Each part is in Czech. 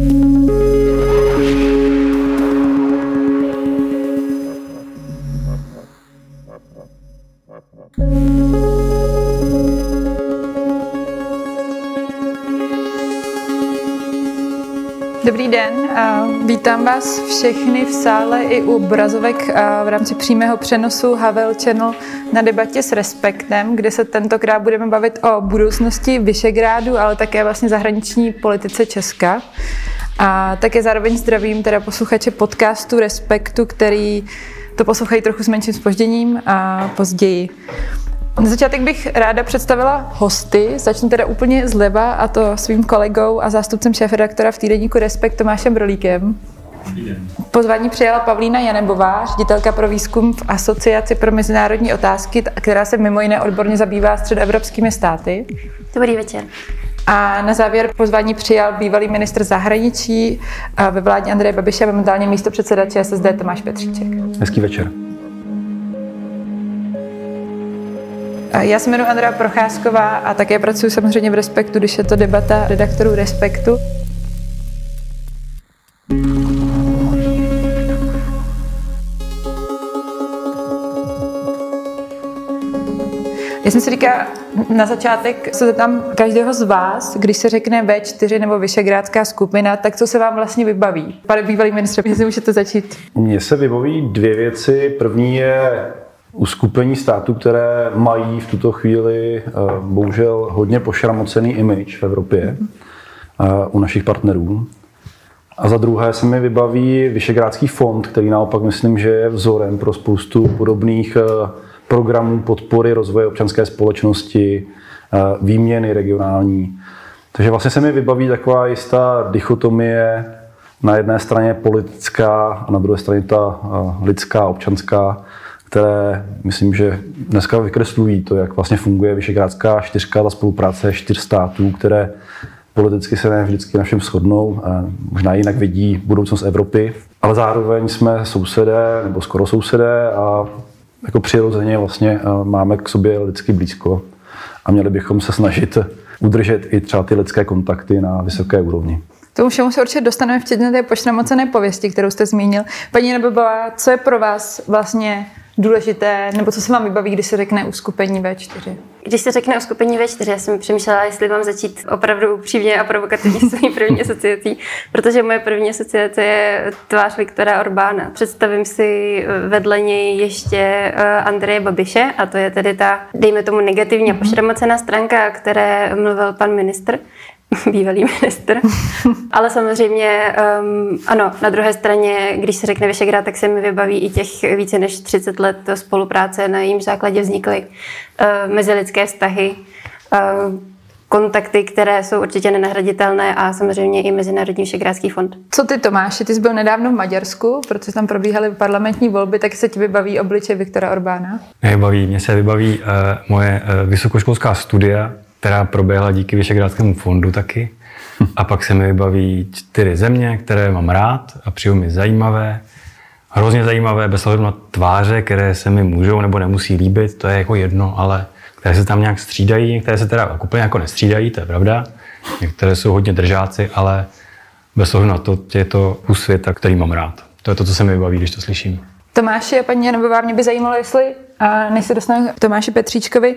thank you. Vítám vás všechny v sále i u obrazovek v rámci přímého přenosu Havel Channel na debatě s Respektem, kde se tentokrát budeme bavit o budoucnosti Vyšegrádu, ale také vlastně zahraniční politice Česka. A také zároveň zdravím teda posluchače podcastu Respektu, který to poslouchají trochu s menším spožděním a později. Na začátek bych ráda představila hosty. Začnu teda úplně zleva a to svým kolegou a zástupcem šéf-redaktora v týdenníku Respekt Tomášem Brolíkem. Pozvání přijala Pavlína Janebová, ředitelka pro výzkum v Asociaci pro mezinárodní otázky, která se mimo jiné odborně zabývá středoevropskými státy. Dobrý večer. A na závěr pozvání přijal bývalý ministr zahraničí ve vládě Andreje Babiše a momentálně místo předseda ČSSD Tomáš Petříček. Hezký večer. Já se jmenuji Andrea Procházková a také pracuji samozřejmě v Respektu, když je to debata redaktorů Respektu. Já jsem si říká, na začátek se tam každého z vás, když se řekne V4 nebo Vyšegrádská skupina, tak co se vám vlastně vybaví? Pane bývalý ministře, jestli můžete začít. Mně se vybaví dvě věci. První je uskupení států, které mají v tuto chvíli eh, bohužel hodně pošramocený image v Evropě eh, u našich partnerů. A za druhé se mi vybaví Vyšegrádský fond, který naopak myslím, že je vzorem pro spoustu podobných eh, programů podpory rozvoje občanské společnosti, výměny regionální. Takže vlastně se mi vybaví taková jistá dichotomie, na jedné straně politická a na druhé straně ta lidská, občanská, které myslím, že dneska vykreslují to, jak vlastně funguje Vyšegrádská čtyřka, ta spolupráce čtyř států, které politicky se ne vždycky na všem shodnou, a možná jinak vidí budoucnost Evropy, ale zároveň jsme sousedé, nebo skoro sousedé a jako přirozeně vlastně máme k sobě lidsky blízko a měli bychom se snažit udržet i třeba ty lidské kontakty na vysoké úrovni. K tomu všemu se určitě dostaneme včetně té pošramocené pověsti, kterou jste zmínil. Paní Nebebová, co je pro vás vlastně důležité, nebo co se vám vybaví, když se řekne uskupení V4? Když se řekne uskupení V4, já jsem přemýšlela, jestli mám začít opravdu upřímně a provokativně svojí první asociací, protože moje první asociace je tvář Viktora Orbána. Představím si vedle něj ještě eh, Andreje Babiše a to je tedy ta, dejme tomu, negativně pošramocená stránka, o které mluvil pan ministr. bývalý minister. Ale samozřejmě, um, ano, na druhé straně, když se řekne Vyšegrád, tak se mi vybaví i těch více než 30 let spolupráce, na jejím základě vznikly uh, mezilidské vztahy, uh, kontakty, které jsou určitě nenahraditelné a samozřejmě i Mezinárodní Všegrádský fond. Co ty Tomáši, ty jsi byl nedávno v Maďarsku, protože tam probíhaly parlamentní volby, tak se ti vybaví obličej Viktora Orbána? Mě vybaví, mě se vybaví uh, moje uh, vysokoškolská studia, která proběhla díky Vyšegrádskému fondu taky. A pak se mi vybaví čtyři země, které mám rád a přijou mi zajímavé. Hrozně zajímavé, bez ohledu na tváře, které se mi můžou nebo nemusí líbit, to je jako jedno, ale které se tam nějak střídají, některé se teda úplně jako nestřídají, to je pravda. Některé jsou hodně držáci, ale bez ohledu na to je to kus světa, který mám rád. To je to, co se mi vybaví, když to slyším. Tomáši a paní Janobová, mě by zajímalo, jestli, a než se dostanu k Tomáši Petříčkovi,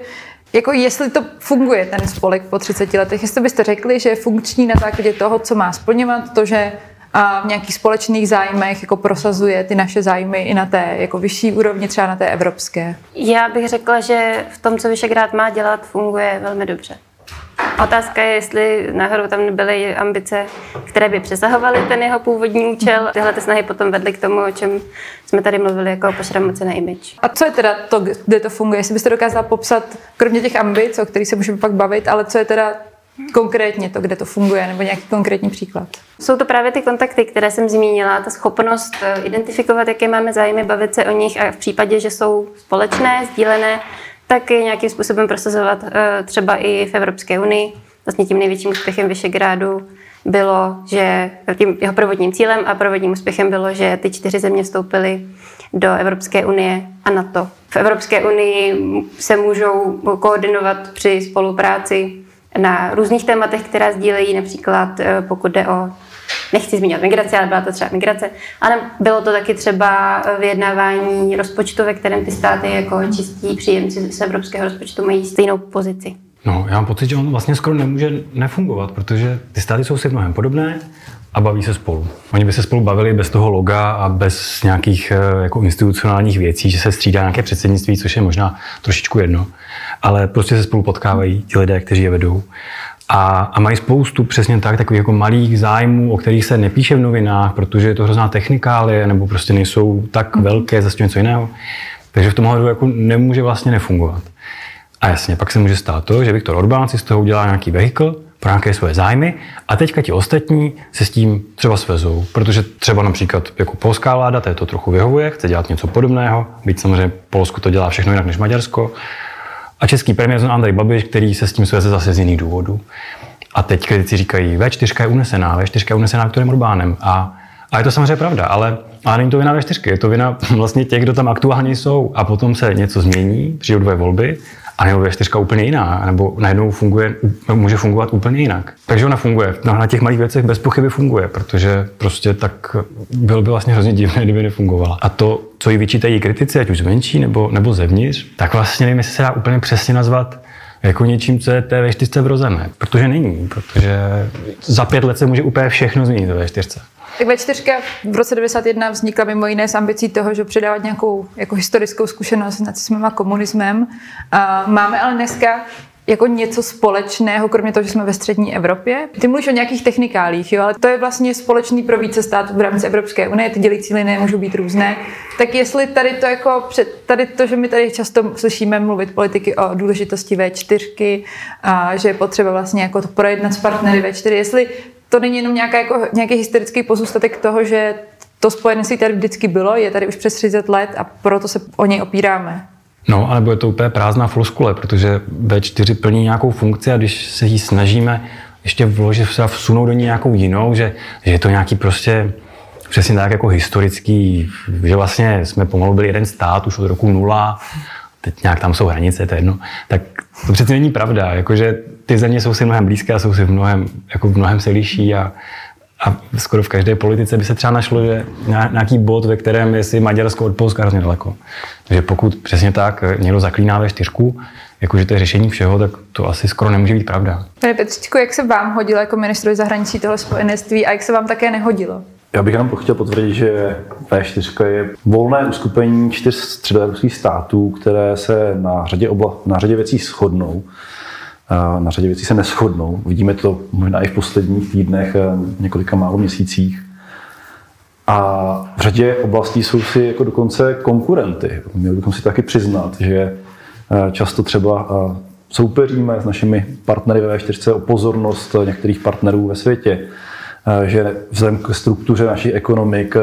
jako jestli to funguje, ten spolek po 30 letech, jestli byste řekli, že je funkční na základě toho, co má splňovat, to, že a v nějakých společných zájmech jako prosazuje ty naše zájmy i na té jako vyšší úrovni, třeba na té evropské? Já bych řekla, že v tom, co Vyšegrad má dělat, funguje velmi dobře. Otázka je, jestli náhodou tam nebyly ambice, které by přesahovaly ten jeho původní účel. Tyhle ty snahy potom vedly k tomu, o čem jsme tady mluvili jako o pošramocené image. A co je teda to, kde to funguje? Jestli byste dokázala popsat, kromě těch ambic, o kterých se můžeme pak bavit, ale co je teda konkrétně to, kde to funguje, nebo nějaký konkrétní příklad? Jsou to právě ty kontakty, které jsem zmínila, ta schopnost eh, identifikovat, jaké máme zájmy, bavit se o nich a v případě, že jsou společné, sdílené, tak je nějakým způsobem prosazovat eh, třeba i v Evropské unii. Vlastně tím největším úspěchem Vyšegrádu bylo, že tím jeho provodním cílem a provodním úspěchem bylo, že ty čtyři země vstoupily do Evropské unie a NATO. V Evropské unii se můžou koordinovat při spolupráci na různých tématech, která sdílejí, například eh, pokud jde o nechci zmiňovat migraci, ale byla to třeba migrace. Ale bylo to taky třeba vyjednávání rozpočtu, ve kterém ty státy jako čistí příjemci z evropského rozpočtu mají stejnou pozici. No, já mám pocit, že on vlastně skoro nemůže nefungovat, protože ty státy jsou si mnohem podobné a baví se spolu. Oni by se spolu bavili bez toho loga a bez nějakých eh, jako institucionálních věcí, že se střídá nějaké předsednictví, což je možná trošičku jedno. Ale prostě se spolu potkávají ti lidé, kteří je vedou. A, a mají spoustu přesně tak, takových jako malých zájmů, o kterých se nepíše v novinách, protože je to hrozná technikálie, nebo prostě nejsou tak mhm. velké, zase něco jiného. Takže v tomhle jako nemůže vlastně nefungovat. A jasně, pak se může stát to, že Viktor Orbán si z toho udělá nějaký vehikl pro nějaké svoje zájmy a teďka ti ostatní se s tím třeba svezou, protože třeba například jako polská vláda, té to trochu vyhovuje, chce dělat něco podobného, byť samozřejmě Polsku to dělá všechno jinak než Maďarsko, a český premiér Andrej Babiš, který se s tím sveze zase z jiných důvodů. A teď kritici říkají, V4 je unesená, V4 je unesená Viktorem Orbánem. A, a je to samozřejmě pravda, ale, ale není to vina V4, je to vina vlastně těch, kdo tam aktuálně jsou. A potom se něco změní, přijdou dvě volby a nebo V4 úplně jiná, nebo najednou funguje, může fungovat úplně jinak. Takže ona funguje. No, na těch malých věcech bez pochyby funguje, protože prostě tak bylo by vlastně hrozně divné, kdyby nefungovala. A to, co ji vyčítají kritici, ať už zvenčí nebo, nebo zevnitř, tak vlastně nevím, jestli se dá úplně přesně nazvat jako něčím, co je té ve 4 vrozené. Protože není, protože za pět let se může úplně všechno změnit ve 4 tak V4 v roce 91 vznikla mimo jiné s ambicí toho, že předávat nějakou jako historickou zkušenost s nacismem a komunismem. A máme ale dneska jako něco společného, kromě toho, že jsme ve střední Evropě. Ty mluvíš o nějakých technikálích, jo, ale to je vlastně společný pro více států v rámci Evropské unie, ty dělící linie můžou být různé. Tak jestli tady to jako, před, tady to, že my tady často slyšíme mluvit politiky o důležitosti V4, a že je potřeba vlastně jako to projednat s partnery V4, jestli to není jenom nějaká, jako, nějaký historický pozůstatek toho, že to spojenectví tady vždycky bylo, je tady už přes 30 let a proto se o něj opíráme. No, ale bude to úplně prázdná floskule, protože V4 plní nějakou funkci a když se jí snažíme ještě vložit, se vsunout do ní nějakou jinou, že, že je to nějaký prostě přesně tak jako historický, že vlastně jsme pomalu byli jeden stát už od roku nula, teď nějak tam jsou hranice, to je jedno, tak to přece není pravda, jakože ty země jsou si mnohem blízké a jsou si v mnohem, jako v mnohem se liší a, a skoro v každé politice by se třeba našlo, že nějaký bod, ve kterém je si Maďarsko od Polska hrozně daleko. Takže pokud přesně tak někdo zaklíná ve čtyřku, jakože to je řešení všeho, tak to asi skoro nemůže být pravda. Pane Petřičku, jak se vám hodilo jako ministrovi zahraničí tohle spojenectví a jak se vám také nehodilo? Já bych jenom chtěl potvrdit, že V4 je volné uskupení čtyř středoevropských států, které se na řadě, obla, na řadě věcí shodnou na řadě věcí se neschodnou. Vidíme to možná i v posledních týdnech, eh, několika málo měsících. A v řadě oblastí jsou si jako dokonce konkurenty. Měli bychom si taky přiznat, že eh, často třeba eh, soupeříme s našimi partnery ve V4 o pozornost některých partnerů ve světě, že vzhledem k struktuře naší ekonomik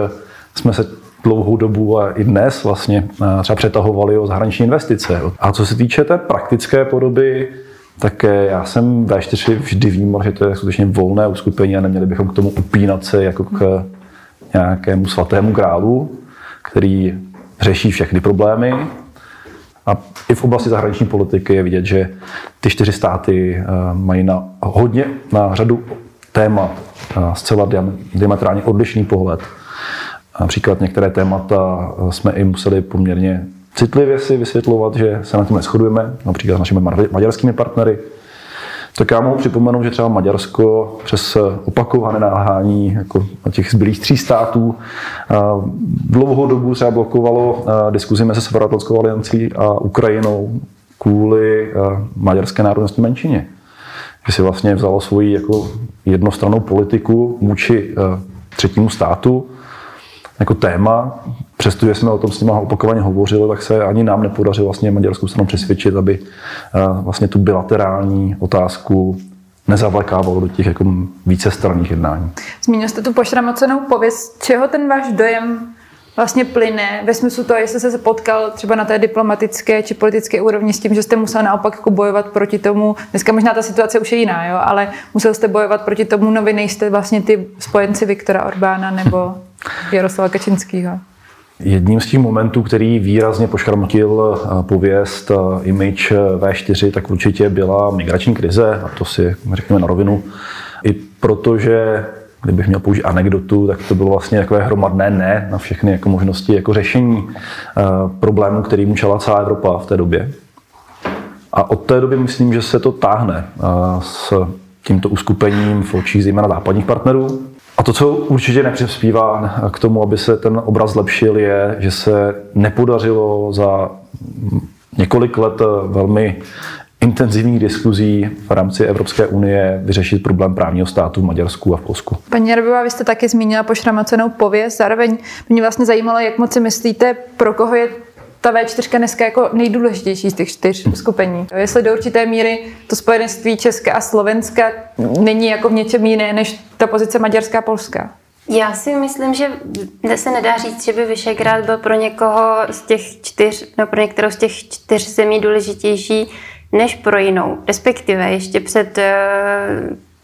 jsme se dlouhou dobu a i dnes vlastně třeba přetahovali o zahraniční investice. A co se týče té praktické podoby, tak eh, já jsem V4 vždy vnímal, že to je skutečně volné uskupení a neměli bychom k tomu upínat se jako k nějakému svatému králu, který řeší všechny problémy. A i v oblasti zahraniční politiky je vidět, že ty čtyři státy eh, mají na hodně, na řadu témat eh, zcela diametrálně odlišný pohled. Například některé témata jsme i museli poměrně citlivě si vysvětlovat, že se na tom neschodujeme, například s našimi maďarskými partnery. Tak já mohu připomenout, že třeba Maďarsko přes opakované náhání jako těch zbylých tří států dlouhou dobu třeba blokovalo diskuzi mezi Severoatlantickou aliancí a Ukrajinou kvůli maďarské národnostní menšině. Že si vlastně vzalo svoji jako jednostrannou politiku vůči třetímu státu jako téma, přestože jsme o tom s nimi opakovaně hovořili, tak se ani nám nepodařilo vlastně maďarskou stranu přesvědčit, aby eh, vlastně tu bilaterální otázku nezavlekávalo do těch jako více stranných jednání. Zmínil jste tu pošramocenou pověst. Čeho ten váš dojem vlastně plyne ve smyslu toho, jestli jste se potkal třeba na té diplomatické či politické úrovni s tím, že jste musel naopak jako bojovat proti tomu, dneska možná ta situace už je jiná, jo, ale musel jste bojovat proti tomu, no vy nejste vlastně ty spojenci Viktora Orbána nebo Jaroslava Kačinského. Jedním z těch momentů, který výrazně pošramotil eh, pověst, eh, image eh, V4, tak určitě byla migrační krize, a to si řekněme na rovinu. I protože kdybych měl použít anekdotu, tak to bylo vlastně takové hromadné ne na všechny jako možnosti jako řešení uh, problémů, kterým čela celá Evropa v té době. A od té doby myslím, že se to táhne uh, s tímto uskupením v očích zejména západních partnerů. A to, co určitě nepřispívá k tomu, aby se ten obraz zlepšil, je, že se nepodařilo za několik let velmi intenzivních diskuzí v rámci Evropské unie vyřešit problém právního státu v Maďarsku a v Polsku. Paní Arbová, vy jste taky zmínila pošramocenou pověst. Zároveň mě vlastně zajímalo, jak moc si myslíte, pro koho je ta V4 dneska jako nejdůležitější z těch čtyř skupení. Jestli do určité míry to spojenectví Česka a Slovenska není jako v něčem jiné než ta pozice Maďarská a Polská. Já si myslím, že se nedá říct, že by Vyšegrad byl pro někoho z těch čtyř, no pro některou z těch čtyř zemí důležitější než pro jinou. Respektive ještě před uh,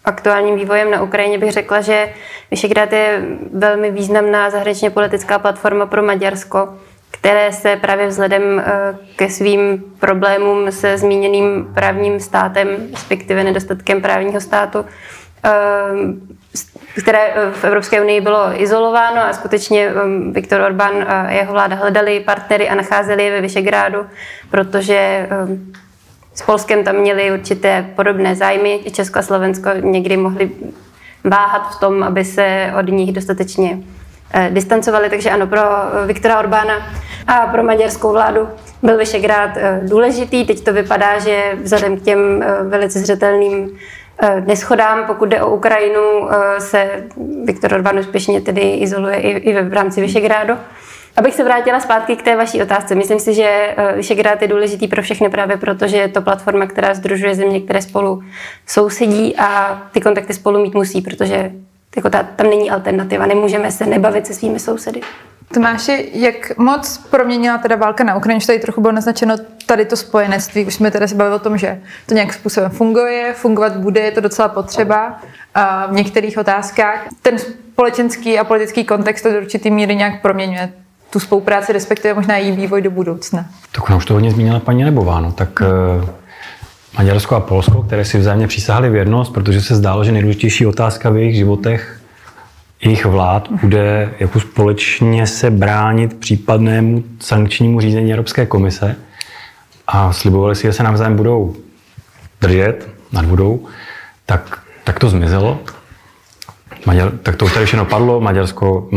aktuálním vývojem na Ukrajině bych řekla, že Vyšegrad je velmi významná zahraničně politická platforma pro Maďarsko, které se právě vzhledem uh, ke svým problémům se zmíněným právním státem, respektive nedostatkem právního státu, uh, které v Evropské unii bylo izolováno a skutečně Viktor Orbán a jeho vláda hledali partnery a nacházeli je ve Vyšegrádu, protože s Polskem tam měli určité podobné zájmy. I Česko a Slovensko někdy mohli váhat v tom, aby se od nich dostatečně eh, distancovali. Takže ano, pro Viktora Orbána a pro maďarskou vládu byl Vyšegrád eh, důležitý. Teď to vypadá, že vzhledem k těm eh, velice zřetelným neschodám, pokud jde o Ukrajinu, se Viktor Orbán úspěšně tedy izoluje i v rámci Vyšegrádu. Abych se vrátila zpátky k té vaší otázce. Myslím si, že eh, Vyšegrad je důležitý pro všechny právě proto, že je to platforma, která združuje země, které spolu sousedí a ty kontakty spolu mít musí, protože jako ta, tam není alternativa. Nemůžeme se nebavit se svými sousedy. Tomáši, jak moc proměnila teda válka na Ukrajině, že tady trochu bylo naznačeno tady to spojenectví, už jsme teda se bavili o tom, že to nějak způsobem funguje, fungovat bude, je to docela potřeba v některých otázkách. Ten společenský a politický kontext to do určitý míry nějak proměňuje tu spolupráci, respektive možná její vývoj do budoucna. Tak už to hodně zmínila paní Nebová. No. Tak hmm. Maďarsko a Polsko, které si vzájemně přísahali věrnost, protože se zdálo, že nejdůležitější otázka v jejich životech jejich vlád bude jako společně se bránit případnému sankčnímu řízení Evropské komise a slibovali si, že se navzájem budou držet nad vodou, tak, tak to zmizelo. Maďar, tak to už tady všechno padlo. Maďarsko,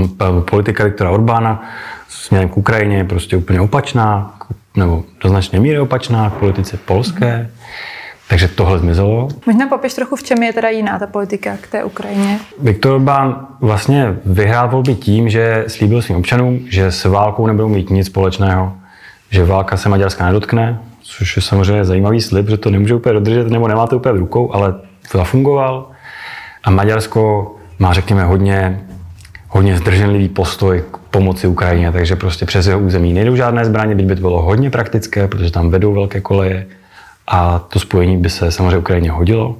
politika Viktora Orbána směrem k Ukrajině je prostě úplně opačná, nebo do značné míry opačná k politice polské. Takže tohle zmizelo. Možná popiš trochu, v čem je teda jiná ta politika k té Ukrajině. Viktor Orbán vlastně vyhrál volby tím, že slíbil svým občanům, že s válkou nebudou mít nic společného, že válka se Maďarska nedotkne, což je samozřejmě zajímavý slib, že to nemůže úplně dodržet, nebo nemá to úplně v rukou, ale zafungoval. A Maďarsko má, řekněme, hodně, hodně zdrženlivý postoj k pomoci Ukrajině, takže prostě přes jeho území nejdou žádné zbraně, byť by to bylo hodně praktické, protože tam vedou velké koleje a to spojení by se samozřejmě Ukrajině hodilo.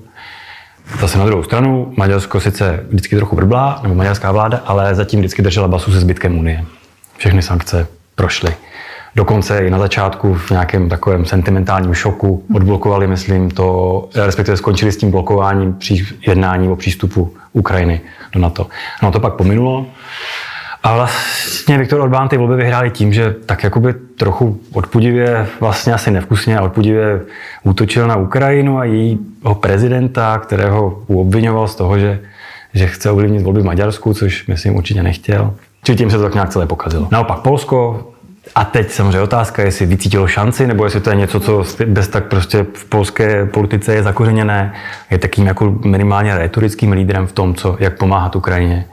Zase na druhou stranu, Maďarsko sice vždycky trochu brblá, nebo maďarská vláda, ale zatím vždycky držela basu se zbytkem Unie. Všechny sankce prošly. Dokonce i na začátku v nějakém takovém sentimentálním šoku odblokovali, myslím, to, respektive skončili s tím blokováním jednání o přístupu Ukrajiny do NATO. No to pak pominulo. A vlastně Viktor Orbán ty volby vyhráli tím, že tak jakoby trochu odpudivě, vlastně asi nevkusně, ale odpudivě útočil na Ukrajinu a jejího prezidenta, kterého obvinoval z toho, že, že chce ovlivnit volby v Maďarsku, což myslím určitě nechtěl. Čili tím se to tak nějak celé pokazilo. Naopak Polsko a teď samozřejmě otázka, jestli vycítilo šanci, nebo jestli to je něco, co bez tak prostě v polské politice je zakořeněné, je takým jako minimálně retorickým lídrem v tom, co, jak pomáhat Ukrajině.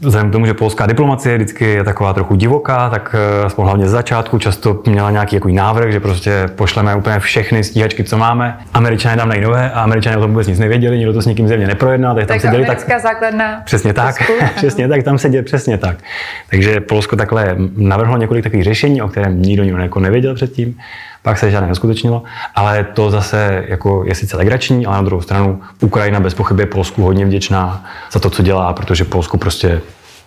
Vzhledem k tomu, že polská diplomacie vždycky je taková trochu divoká, tak eh, aspoň hlavně z začátku často měla nějaký jako návrh, že prostě pošleme úplně všechny stíhačky, co máme. Američané tam nové a američané o tom vůbec nic nevěděli, nikdo to s nikým země neprojednal. Tak, tam se děli tak základna. Přesně tak, přesně tak, tam se děje přesně tak. Takže Polsko takhle navrhlo několik takových řešení, o kterém nikdo nikdo jako nevěděl předtím pak se žádné neskutečnilo, ale to zase jako je sice legrační, ale na druhou stranu Ukrajina bez pochyby je Polsku hodně vděčná za to, co dělá, protože Polsko prostě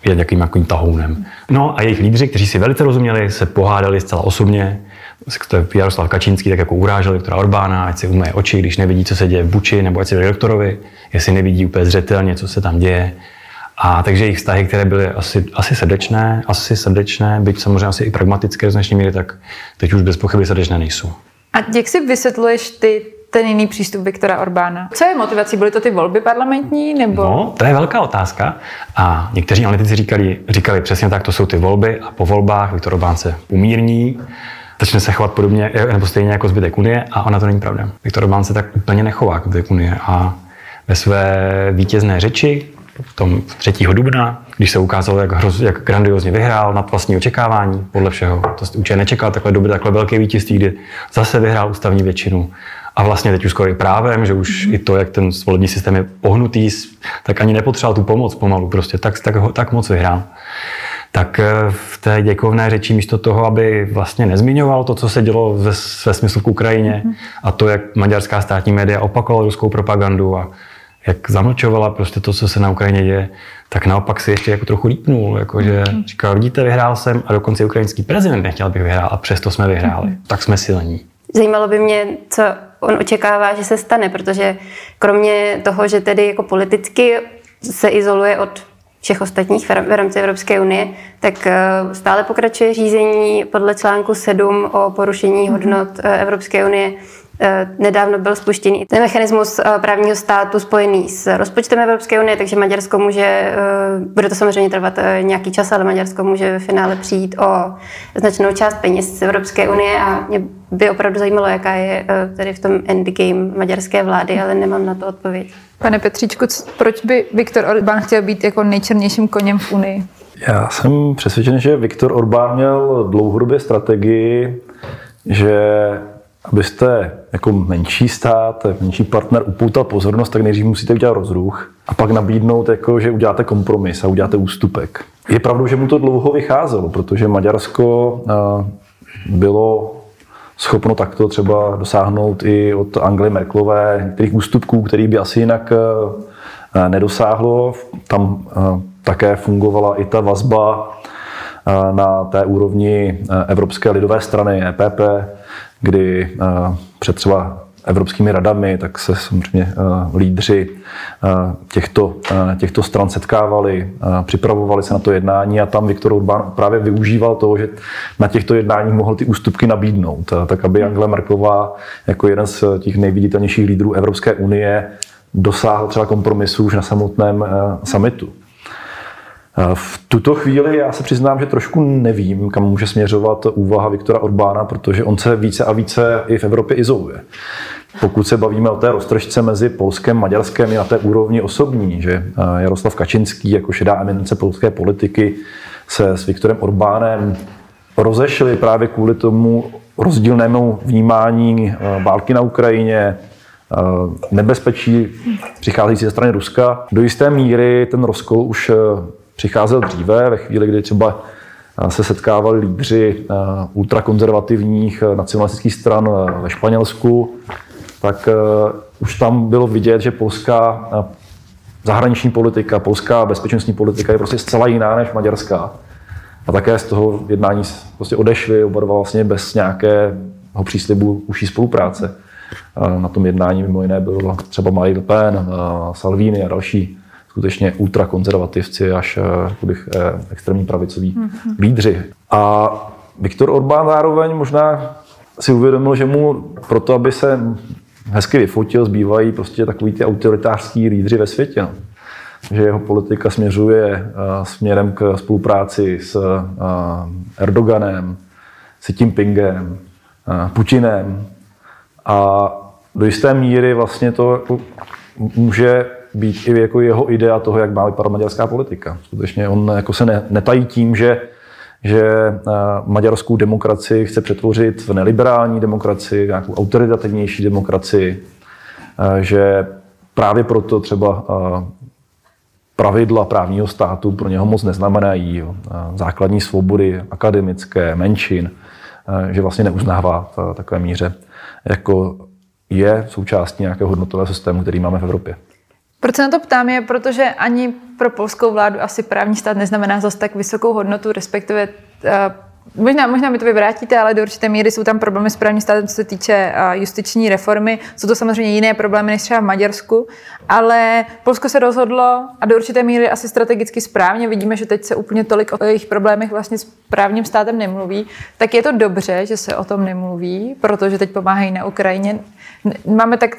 je nějakým jakým tahounem. No a jejich lídři, kteří si velice rozuměli, se pohádali zcela osobně. To je Jaroslav Kačínský tak jako urážel Viktora Orbána, ať si umé oči, když nevidí, co se děje v Buči, nebo ať si doktorovi, jestli nevidí úplně zřetelně, co se tam děje. A takže jejich vztahy, které byly asi, asi srdečné, asi srdečné, byť samozřejmě asi i pragmatické do značné míry, tak teď už bez pochyby srdečné nejsou. A jak si vysvětluješ ty ten jiný přístup Viktora Orbána. Co je motivací? Byly to ty volby parlamentní? Nebo... No, to je velká otázka. A někteří analytici říkali, říkali přesně tak, to jsou ty volby a po volbách Viktor Orbán se umírní, začne se chovat podobně, nebo stejně jako zbytek Unie a ona to není pravda. Viktor Orbán se tak úplně nechová jako zbytek Unie a ve své vítězné řeči tom 3. dubna, když se ukázalo, jak, hroz, jak grandiozně vyhrál nad vlastní očekávání, podle všeho. To určitě nečekal takhle doby, takhle velké vítězství, kdy zase vyhrál ústavní většinu a vlastně teď už skoro i právem, že už mm-hmm. i to, jak ten volební systém je pohnutý, tak ani nepotřeboval tu pomoc pomalu, prostě tak, tak, tak moc vyhrál. Tak eh, v té děkovné řeči místo toho, aby vlastně nezmiňoval to, co se dělo ve, ve smyslu k Ukrajině mm-hmm. a to, jak maďarská státní média opakovala ruskou propagandu a jak zamlčovala prostě to, co se na Ukrajině děje, tak naopak si ještě jako trochu lípnul, jakože mm-hmm. říkal, vidíte, vyhrál jsem a dokonce ukrajinský prezident nechtěl, abych vyhrál a přesto jsme vyhráli. Mm-hmm. Tak jsme silní. Zajímalo by mě, co on očekává, že se stane, protože kromě toho, že tedy jako politicky se izoluje od všech ostatních v rámci Evropské unie, tak eh, stále pokračuje řízení podle článku 7 o porušení mhm. hodnot eh, Evropské unie nedávno byl spuštěný ten mechanismus eh, právního státu spojený s rozpočtem Evropské unie, takže Maďarsko může, eh, bude to samozřejmě trvat nějaký čas, ale Maďarsko může ve finále přijít o značnou část peněz z Evropské unie a mě by opravdu zajímalo, jaká je tady v tom endgame maďarské vlády, ale nemám na to odpověď. Pane Petříčku, proč by Viktor Orbán chtěl být jako nejčernějším koněm v Unii? Já jsem přesvědčen, že Viktor Orbán měl dlouhodobě strategii, že abyste jako menší stát, menší partner upoutal pozornost, tak nejdřív musíte udělat rozruch a pak nabídnout, jako, že uděláte kompromis a uděláte ústupek. Je pravdou, že mu to dlouho vycházelo, protože Maďarsko bylo schopno takto třeba dosáhnout i od Angely Merklové některých ústupků, který by asi jinak nedosáhlo. Tam také fungovala i ta vazba na té úrovni Evropské lidové strany EPP, kdy eh, před třeba evropskými radami, tak se samozřejmě uh, lídři uh, těchto, těchto stran setkávali, připravovali se na to jednání a tam Viktor Orbán právě využíval toho, že na těchto jednáních mohl ty ústupky nabídnout, tak aby Angela Merkelová jako jeden z těch nejviditelnějších lídrů Evropské unie dosáhl třeba kompromisu už na samotném summitu. V tuto chvíli já se přiznám, že trošku nevím, kam může směřovat úvaha Viktora Orbána, protože on se více a více i v Evropě izoluje. Pokud se bavíme o té roztržce mezi Polskem a Maďarskem, je na té úrovni osobní, že Jaroslav Kačinský jako šedá eminence polské politiky se s Viktorem Orbánem rozešli právě kvůli tomu rozdílnému vnímání eh, války na Ukrajině, eh, nebezpečí přicházející ze strany Ruska. Do jisté míry ten rozkol už přicházel dříve, ve chvíli, kdy třeba eh, se setkávali lídři eh, ultrakonzervativních eh, nacionalistických stran ve Španělsku, tak už tam bylo vidět, že polská zahraniční politika, polská bezpečnostní politika je prostě zcela jiná než maďarská. A také z toho jednání prostě odešli oba dva vlastně bez nějakého příslibu užší spolupráce. Na tom jednání mimo jiné byl třeba Marie Le Pen, Salvini a další skutečně ultrakonzervativci až eh, bych, eh, extrémní pravicoví mm-hmm. lídři. A Viktor Orbán zároveň možná si uvědomil, že mu proto, aby se hezky vyfotil, zbývají prostě takový ty autoritářský lídři ve světě. No. Že jeho politika směřuje uh, směrem k spolupráci s Erdoganem, s Jinpingem, Putinem a do jisté míry vlastně to může být i jako jeho idea toho, jak má vypadat maďarská politika. Skutečně on jako se ne, netají tím, že že eh, maďarskou demokracii chce přetvořit v neliberální demokracii, nějakou autoritativnější demokracii, eh, že právě proto třeba eh, pravidla právního státu pro něho moc neznamenají. Základní svobody akademické, menšin, že vlastně neuznává v takové míře, jako je součástí nějakého hodnotového systému, který máme v Evropě. Proč se na to ptám je, protože ani pro polskou vládu asi právní stát neznamená zase tak vysokou hodnotu, respektive uh, Možná, možná mi to vyvrátíte, ale do určité míry jsou tam problémy s právním státem, co se týče justiční reformy. Jsou to samozřejmě jiné problémy než třeba v Maďarsku, ale Polsko se rozhodlo a do určité míry asi strategicky správně. Vidíme, že teď se úplně tolik o jejich problémech vlastně s právním státem nemluví. Tak je to dobře, že se o tom nemluví, protože teď pomáhají na Ukrajině. Máme tak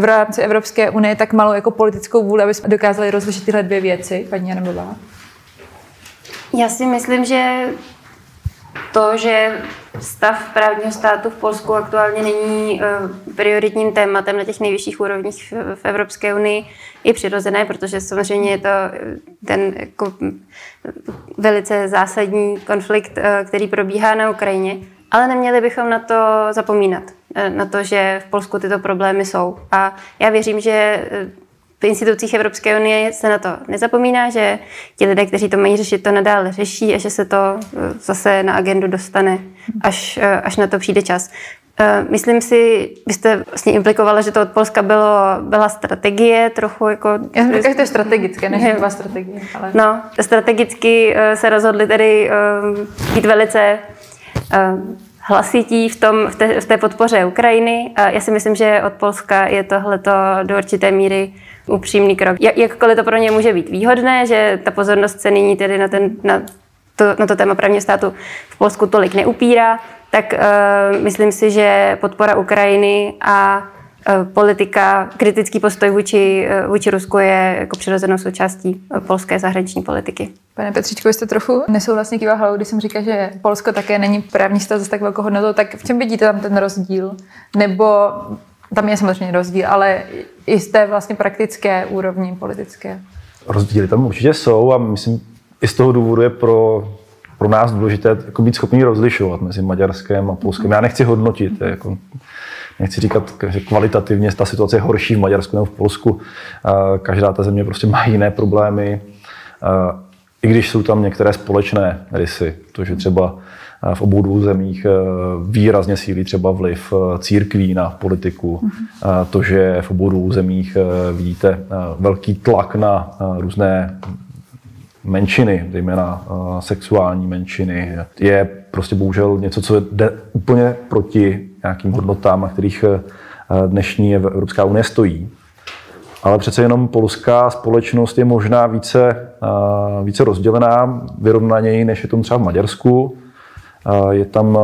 v rámci Evropské unie tak malou jako politickou vůli, aby jsme dokázali rozlišit tyhle dvě věci, paní Janebová? Já si myslím, že to, že stav právního státu v Polsku aktuálně není eh, prioritním tématem na těch nejvyšších úrovních v Evropské unii, je přirozené, protože samozřejmě je to eh, ten jako velice zásadní konflikt, eh, který probíhá na Ukrajině. Ale neměli bychom na to zapomínat, na to, že v Polsku tyto problémy jsou. A já věřím, že v institucích Evropské unie se na to nezapomíná, že ti lidé, kteří to mají řešit, to nadále řeší a že se to eh, zase na agendu dostane, až, eh, až na to přijde čas. Eh, myslím si, byste vlastně implikovala, že to od Polska bylo, byla strategie trochu jako... Já jsem říkala, že to je strategické, než byla strategie. Ale... No, strategicky se rozhodli tedy být velice hlasití v, tom, v, té, v té podpoře Ukrajiny. Já si myslím, že od Polska je tohleto do určité míry upřímný krok. Jak, jakkoliv to pro ně může být výhodné, že ta pozornost se nyní tedy na, ten, na, to, na to téma právního státu v Polsku tolik neupírá, tak uh, myslím si, že podpora Ukrajiny a politika, kritický postoj vůči, uh, vůči Rusku je jako přirozenou součástí polské zahraniční politiky. Pane Petříčko, vy jste trochu nesouhlasně kýval hlavou, když jsem říkal, že Polsko také není právní stát zase tak velkou hodnotou, tak v čem vidíte tam ten rozdíl? Nebo tam je samozřejmě rozdíl, ale i z té vlastně praktické úrovni politické. Rozdíly tam určitě jsou a myslím, i z toho důvodu je pro, pro nás důležité jako být schopný rozlišovat mezi Maďarskem a Polskem. Já nechci hodnotit, jako, nechci říkat, že kvalitativně ta situace je horší v Maďarsku nebo v Polsku. Každá ta země prostě má jiné problémy. I když jsou tam některé společné rysy, protože třeba v obou dvou zemích eh, výrazně sílí třeba vliv eh, církví na politiku. To, že v obou dvou zemích eh, vidíte velký tlak na různé menšiny, zejména sexuální menšiny, je prostě bohužel něco, co jde úplně proti nějakým hodnotám, na kterých dnešní Evropská unie stojí. Ale přece jenom polská společnost je možná více, více rozdělená, vyrovnaněji, než je tomu třeba v Maďarsku. Je tam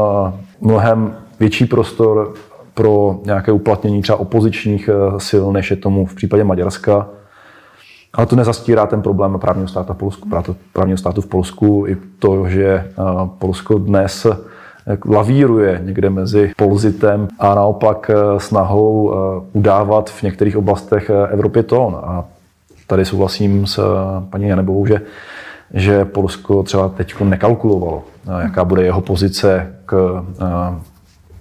mnohem větší prostor pro nějaké uplatnění třeba opozičních sil, než je tomu v případě Maďarska. Ale to nezastírá ten problém právního státu v Polsku, právního státu v Polsku i to, že e, Polsko dnes e, lavíruje někde mezi polzitem a naopak snahou udávat v některých oblastech Evropě tón. A tady souhlasím s paní Janebovou, že, že Polsko třeba teď nekalkulovalo jaká bude jeho pozice k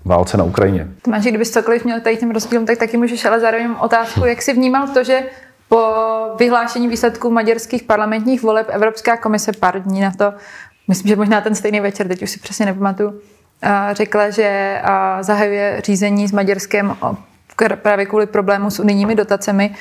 válce na Ukrajině. Tomáš, kdybys cokoliv měl tady tím rozdílem, tak taky můžeš, ale zároveň otázku, jak jsi vnímal to, že po vyhlášení výsledků maďarských parlamentních voleb Evropská komise pár dní na to, myslím, že možná ten stejný večer, teď už si přesně nepamatuju, řekla, že zahajuje řízení s Maďarskem právě kvůli problému s unijními dotacemi.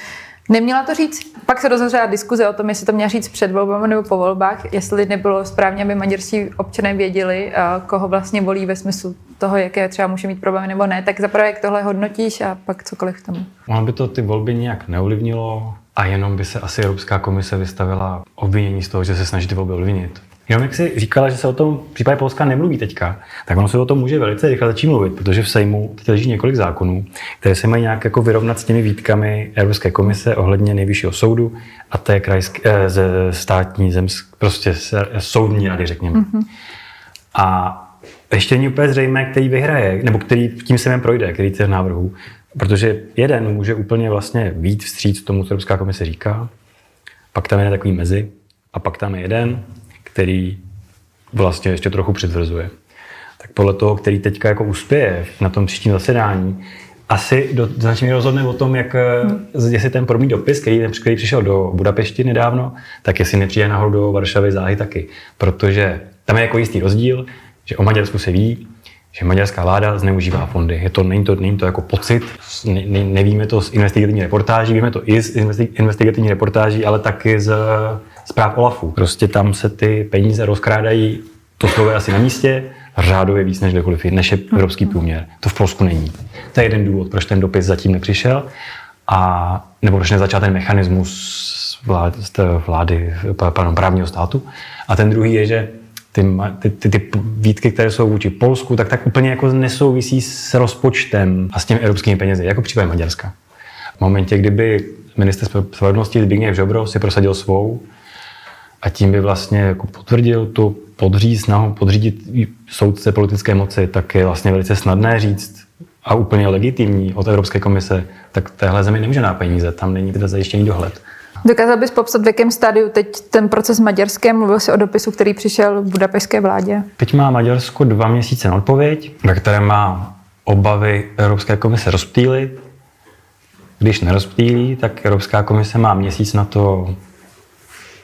Neměla to říct, pak se rozhořela diskuze o tom, jestli to měla říct před volbami nebo po volbách, jestli nebylo správně, aby maďarští občané věděli, koho vlastně volí ve smyslu toho, jaké třeba může mít problémy nebo ne. Tak zaprvé, jak tohle hodnotíš a pak cokoliv k tomu. Ono by to ty volby nějak neovlivnilo a jenom by se asi Evropská komise vystavila obvinění z toho, že se snaží ty volby ovlivnit. Jenom jak jsi říkala, že se o tom v případě Polska nemluví teďka, tak ono se o tom může velice rychle začít mluvit, protože v Sejmu teď leží několik zákonů, které se mají nějak jako vyrovnat s těmi výtkami Evropské komise ohledně nejvyššího soudu a té krajské, eh, ze státní zemsk, prostě soudní rady, řekněme. Mm-hmm. A ještě není úplně zřejmé, který vyhraje, nebo který tím se projde, který těch návrhů. Protože jeden může úplně vlastně víc vstříc tomu, co Evropská komise říká, pak tam je takový mezi, a pak tam je jeden, který vlastně ještě trochu přitvrzuje. Tak podle toho, který teďka jako uspěje na tom příštím zasedání, asi do značně rozhodne o tom, jak, hmm. jestli ten první dopis, který, který přišel do Budapešti nedávno, tak jestli nepřijde nahoru do Varšavy záhy taky. Protože tam je jako jistý rozdíl, že o Maďarsku se ví, že maďarská vláda zneužívá fondy. Je to, není, to, není to jako pocit, ne, ne, nevíme to z investigativní reportáží, víme to i z investigativní reportáží, ale taky z zpráv OLAFu. Prostě tam se ty peníze rozkrádají to slovo je asi na místě, řádově víc než kdekoliv, než je evropský průměr. To v Polsku není. To je jeden důvod, proč ten dopis zatím nepřišel. A, nebo proč nezačal ten mechanismus vlády, vlády pardon, právního státu. A ten druhý je, že ty, ty, ty, ty výtky, které jsou vůči Polsku, tak tak úplně jako nesouvisí s rozpočtem a s těmi evropskými penězi, jako případ Maďarska. V momentě, kdyby minister spravedlnosti Zbigněv Žobro si prosadil svou a tím by vlastně jako potvrdil tu podříz, snahu podřídit soudce politické moci, tak je vlastně velice snadné říct a úplně legitimní od Evropské komise, tak téhle zemi nemůže na peníze, tam není teda zajištěný dohled. Dokázal bys popsat, v jakém stádiu teď ten proces maďarské? Mluvil jsi o dopisu, který přišel v budapešské vládě. Teď má Maďarsko dva měsíce na odpověď, ve které má obavy Evropské komise rozptýlit. Když nerozptýlí, tak Evropská komise má měsíc na to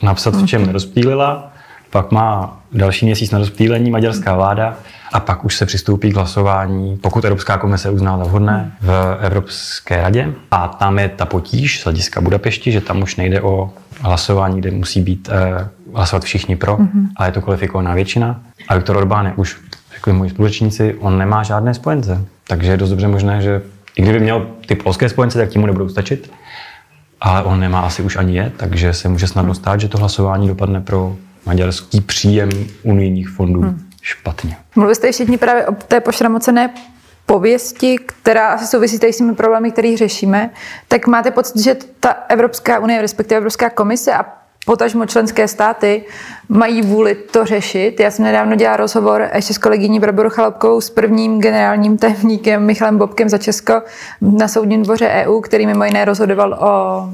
napsat, v čem nerozptýlila. Pak má další měsíc na rozptýlení maďarská vláda a pak už se přistoupí k hlasování, pokud Evropská komise uzná za vhodné, v Evropské radě. A tam je ta potíž z hlediska Budapešti, že tam už nejde o hlasování, kde musí být eh, hlasovat všichni pro, mm-hmm. ale je to kvalifikovaná většina. A Viktor Orbán je už, jako moji společníci, on nemá žádné spojence. Takže je dost dobře možné, že i kdyby měl ty polské spojence, tak tím mu nebudou stačit. Ale on nemá asi už ani je, takže se může snadno stát, že to hlasování dopadne pro maďarský příjem unijních fondů. Hmm špatně. Mluvili jste všichni právě o té pošramocené pověsti, která asi souvisí tady s těmi problémy, které řešíme, tak máte pocit, že ta Evropská unie, respektive Evropská komise a potažmo členské státy mají vůli to řešit. Já jsem nedávno dělala rozhovor ještě s kolegyní Barbarou Chalopkou s prvním generálním tajemníkem Michalem Bobkem za Česko na soudním dvoře EU, který mimo jiné rozhodoval o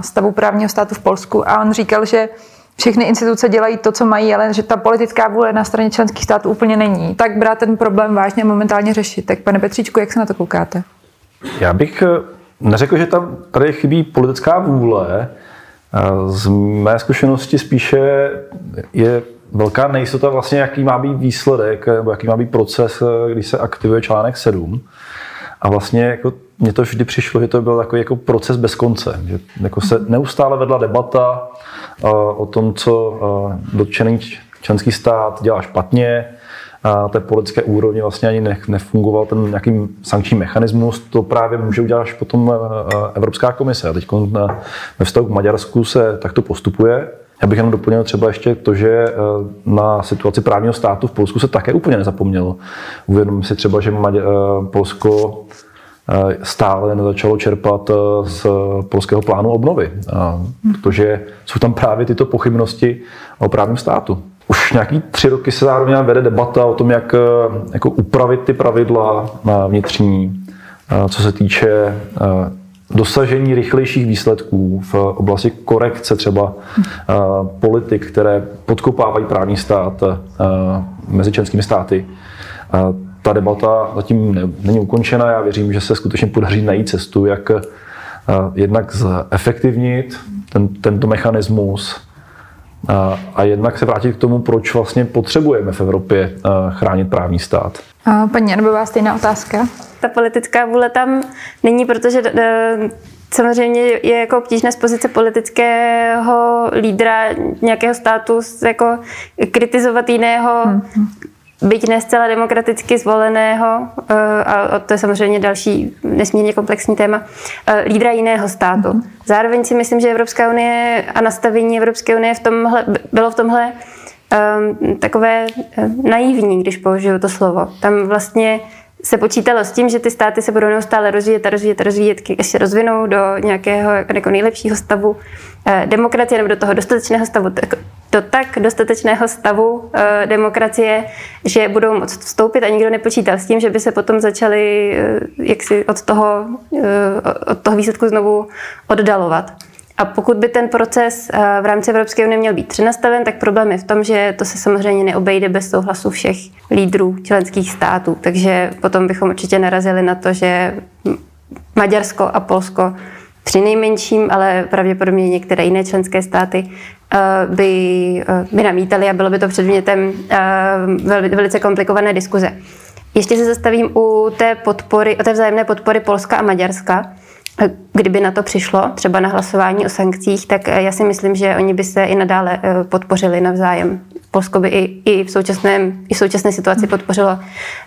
stavu právního státu v Polsku a on říkal, že všechny instituce dělají to, co mají, ale že ta politická vůle na straně členských států úplně není. Tak brát ten problém vážně a momentálně řešit. Tak pane Petříčku, jak se na to koukáte? Já bych eh, neřekl, že tam tady chybí politická vůle. Eh, z mé zkušenosti spíše je velká nejistota vlastně, jaký má být výsledek, nebo jaký má být proces, eh, když se aktivuje článek 7. A vlastně jako mně to vždy přišlo, že to byl takový jako proces bez konce. Že jako se neustále vedla debata o tom, co dotčený členský stát dělá špatně, a té politické úrovni vlastně ani nefungoval ten nějaký sankční mechanismus, to právě může udělat až potom Evropská komise. A teď ve vztahu k Maďarsku se takto postupuje. Já bych jenom doplnil třeba ještě to, že na situaci právního státu v Polsku se také úplně nezapomnělo. Uvědomím si třeba, že Polsko Eh, stále nezačalo čerpat eh, z polského plánu obnovy, protože jsou tam právě tyto pochybnosti o právním státu. Už nějaký tři roky se zároveň vede debata o tom, jak eh, jako upravit ty pravidla vnitřní, co se týče dosažení rychlejších výsledků v oblasti korekce třeba politik, které podkopávají právní stát mezi členskými státy ta debata zatím ne, není ukončena. Já věřím, že se skutečně podaří najít cestu, jak uh, jednak zefektivnit ten, tento mechanismus uh, a jednak se vrátit k tomu, proč vlastně potřebujeme v Evropě uh, chránit právní stát. A paní Janbová, stejná otázka? Ta politická vůle tam není, protože samozřejmě je jako obtížné z pozice politického lídra nějakého státu jako kritizovat jiného, hmm byť ne zcela demokraticky zvoleného, eh, a to je samozřejmě další nesmírně komplexní téma, eh, lídra jiného státu. Mhm. Zároveň si myslím, že Evropská unie a nastavení Evropské unie v tomhle, bylo v tomhle um, takové naivní, když použiju to slovo. Tam vlastně se počítalo s tím, že ty státy se budou neustále rozvíjet a rozvíjet a rozvíjet, až se rozvinou do nějakého jako nejlepšího stavu demokracie nebo do toho dostatečného stavu do tak dostatečného stavu e, demokracie, že budou moct vstoupit a nikdo nepočítal s tím, že by se potom začali e, jaksi od toho, e, od toho výsledku znovu oddalovat. A pokud by ten proces v rámci Evropské unie měl být přenastaven, tak problém je v tom, že to se samozřejmě neobejde bez souhlasu všech lídrů členských států. Takže potom bychom určitě narazili na to, že Maďarsko a Polsko při nejmenším, ale pravděpodobně některé jiné členské státy eh, by, eh, by namítali a bylo by to předmětem eh, velice komplikované diskuze. Ještě se zastavím u té podpory, o té vzájemné podpory Polska a Maďarska. Kdyby na to přišlo, třeba na hlasování o sankcích, tak já si myslím, že oni by se i nadále podpořili navzájem. Polsko by i, i, v, současném, i v současné situaci podpořilo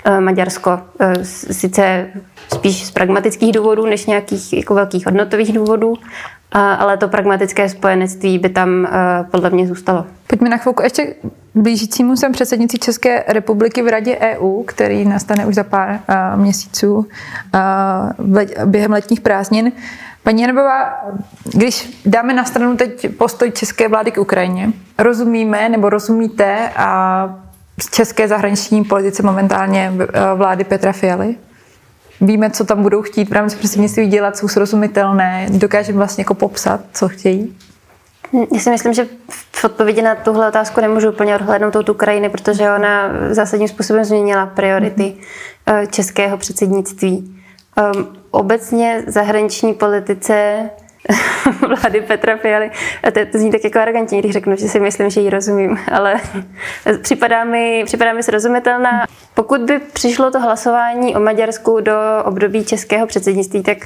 uh, Maďarsko. Sice spíš z pragmatických důvodů, než nějakých jako velkých hodnotových důvodů, ale to pragmatické spojenectví by tam podle mě zůstalo. Pojďme na chvilku ještě blížícímu sem předsednici České republiky v Radě EU, který nastane už za pár uh, měsíců uh, během letních prázdnin. Paní Janebová, když dáme na stranu teď postoj české vlády k Ukrajině, rozumíme nebo rozumíte a z české zahraniční politice momentálně vlády Petra Fialy? Víme, co tam budou chtít v rámci předsednictví dělat, jsou srozumitelné, dokážeme vlastně jako popsat, co chtějí? Já si myslím, že v odpovědi na tuhle otázku nemůžu úplně odhlednout tu Ukrajiny, protože ona zásadním způsobem změnila priority mm-hmm. českého předsednictví. Um, obecně zahraniční politice vlády Petra Fialy. A to, to zní tak jako arrogantně, když řeknu, že si myslím, že ji rozumím, ale připadá mi, připadá mi srozumitelná. Pokud by přišlo to hlasování o Maďarsku do období českého předsednictví, tak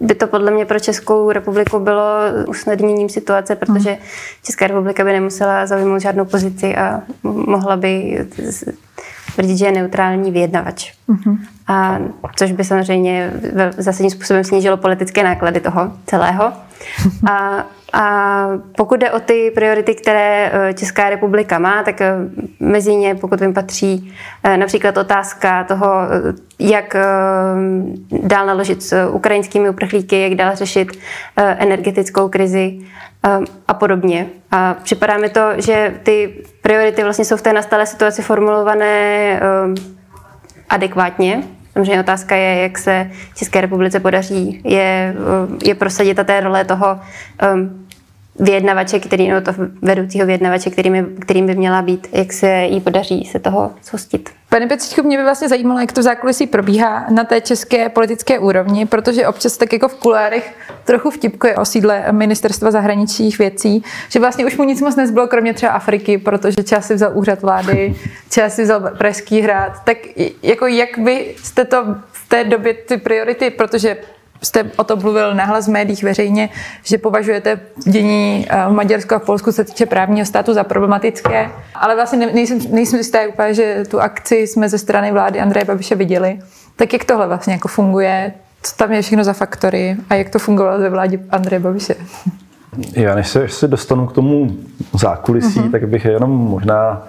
by to podle mě pro Českou republiku bylo usnadněním situace, protože Česká republika by nemusela zaujmout žádnou pozici a mohla by tvrdit, že je neutrální vyjednavač. Uh-huh. A což by samozřejmě zásadním způsobem snížilo politické náklady toho celého. A, a pokud jde o ty priority, které e, Česká republika má, tak e, mezi ně, pokud vím, patří e, například otázka toho, jak dál naložit s ukrajinskými uprchlíky, jak dál řešit energetickou krizi a podobně. A připadá mi to, že ty priority vlastně jsou v té nastalé situaci formulované adekvátně. Samozřejmě otázka je, jak se České republice podaří je, je prosadit a té role toho vyjednavače, který, no to vedoucího vyjednavače, kterým, kterým by měla být, jak se jí podaří se toho zhostit. Pane Pecíčku, mě by vlastně zajímalo, jak to v zákulisí probíhá na té české politické úrovni, protože občas tak jako v kulárech trochu vtipkuje o sídle ministerstva zahraničních věcí, že vlastně už mu nic moc nezbylo, kromě třeba Afriky, protože čas si vzal úřad vlády, čas si vzal Pražský hrad. Tak jako jak by jste to v té době ty priority, protože jste o tom mluvil nahlas v médiích veřejně, že považujete dění eh, v Maďarsku a v Polsku se týče právního státu za problematické, ale vlastně nejsem, nejsem jistá úplně, že tu akci jsme ze strany vlády Andreje Babiše viděli. Tak jak tohle vlastně jako funguje? Co tam je všechno za faktory a jak to fungovalo ve vládě Andreje Babiše? Já než se, se dostanu k tomu zákulisí, uh-huh. tak bych jenom možná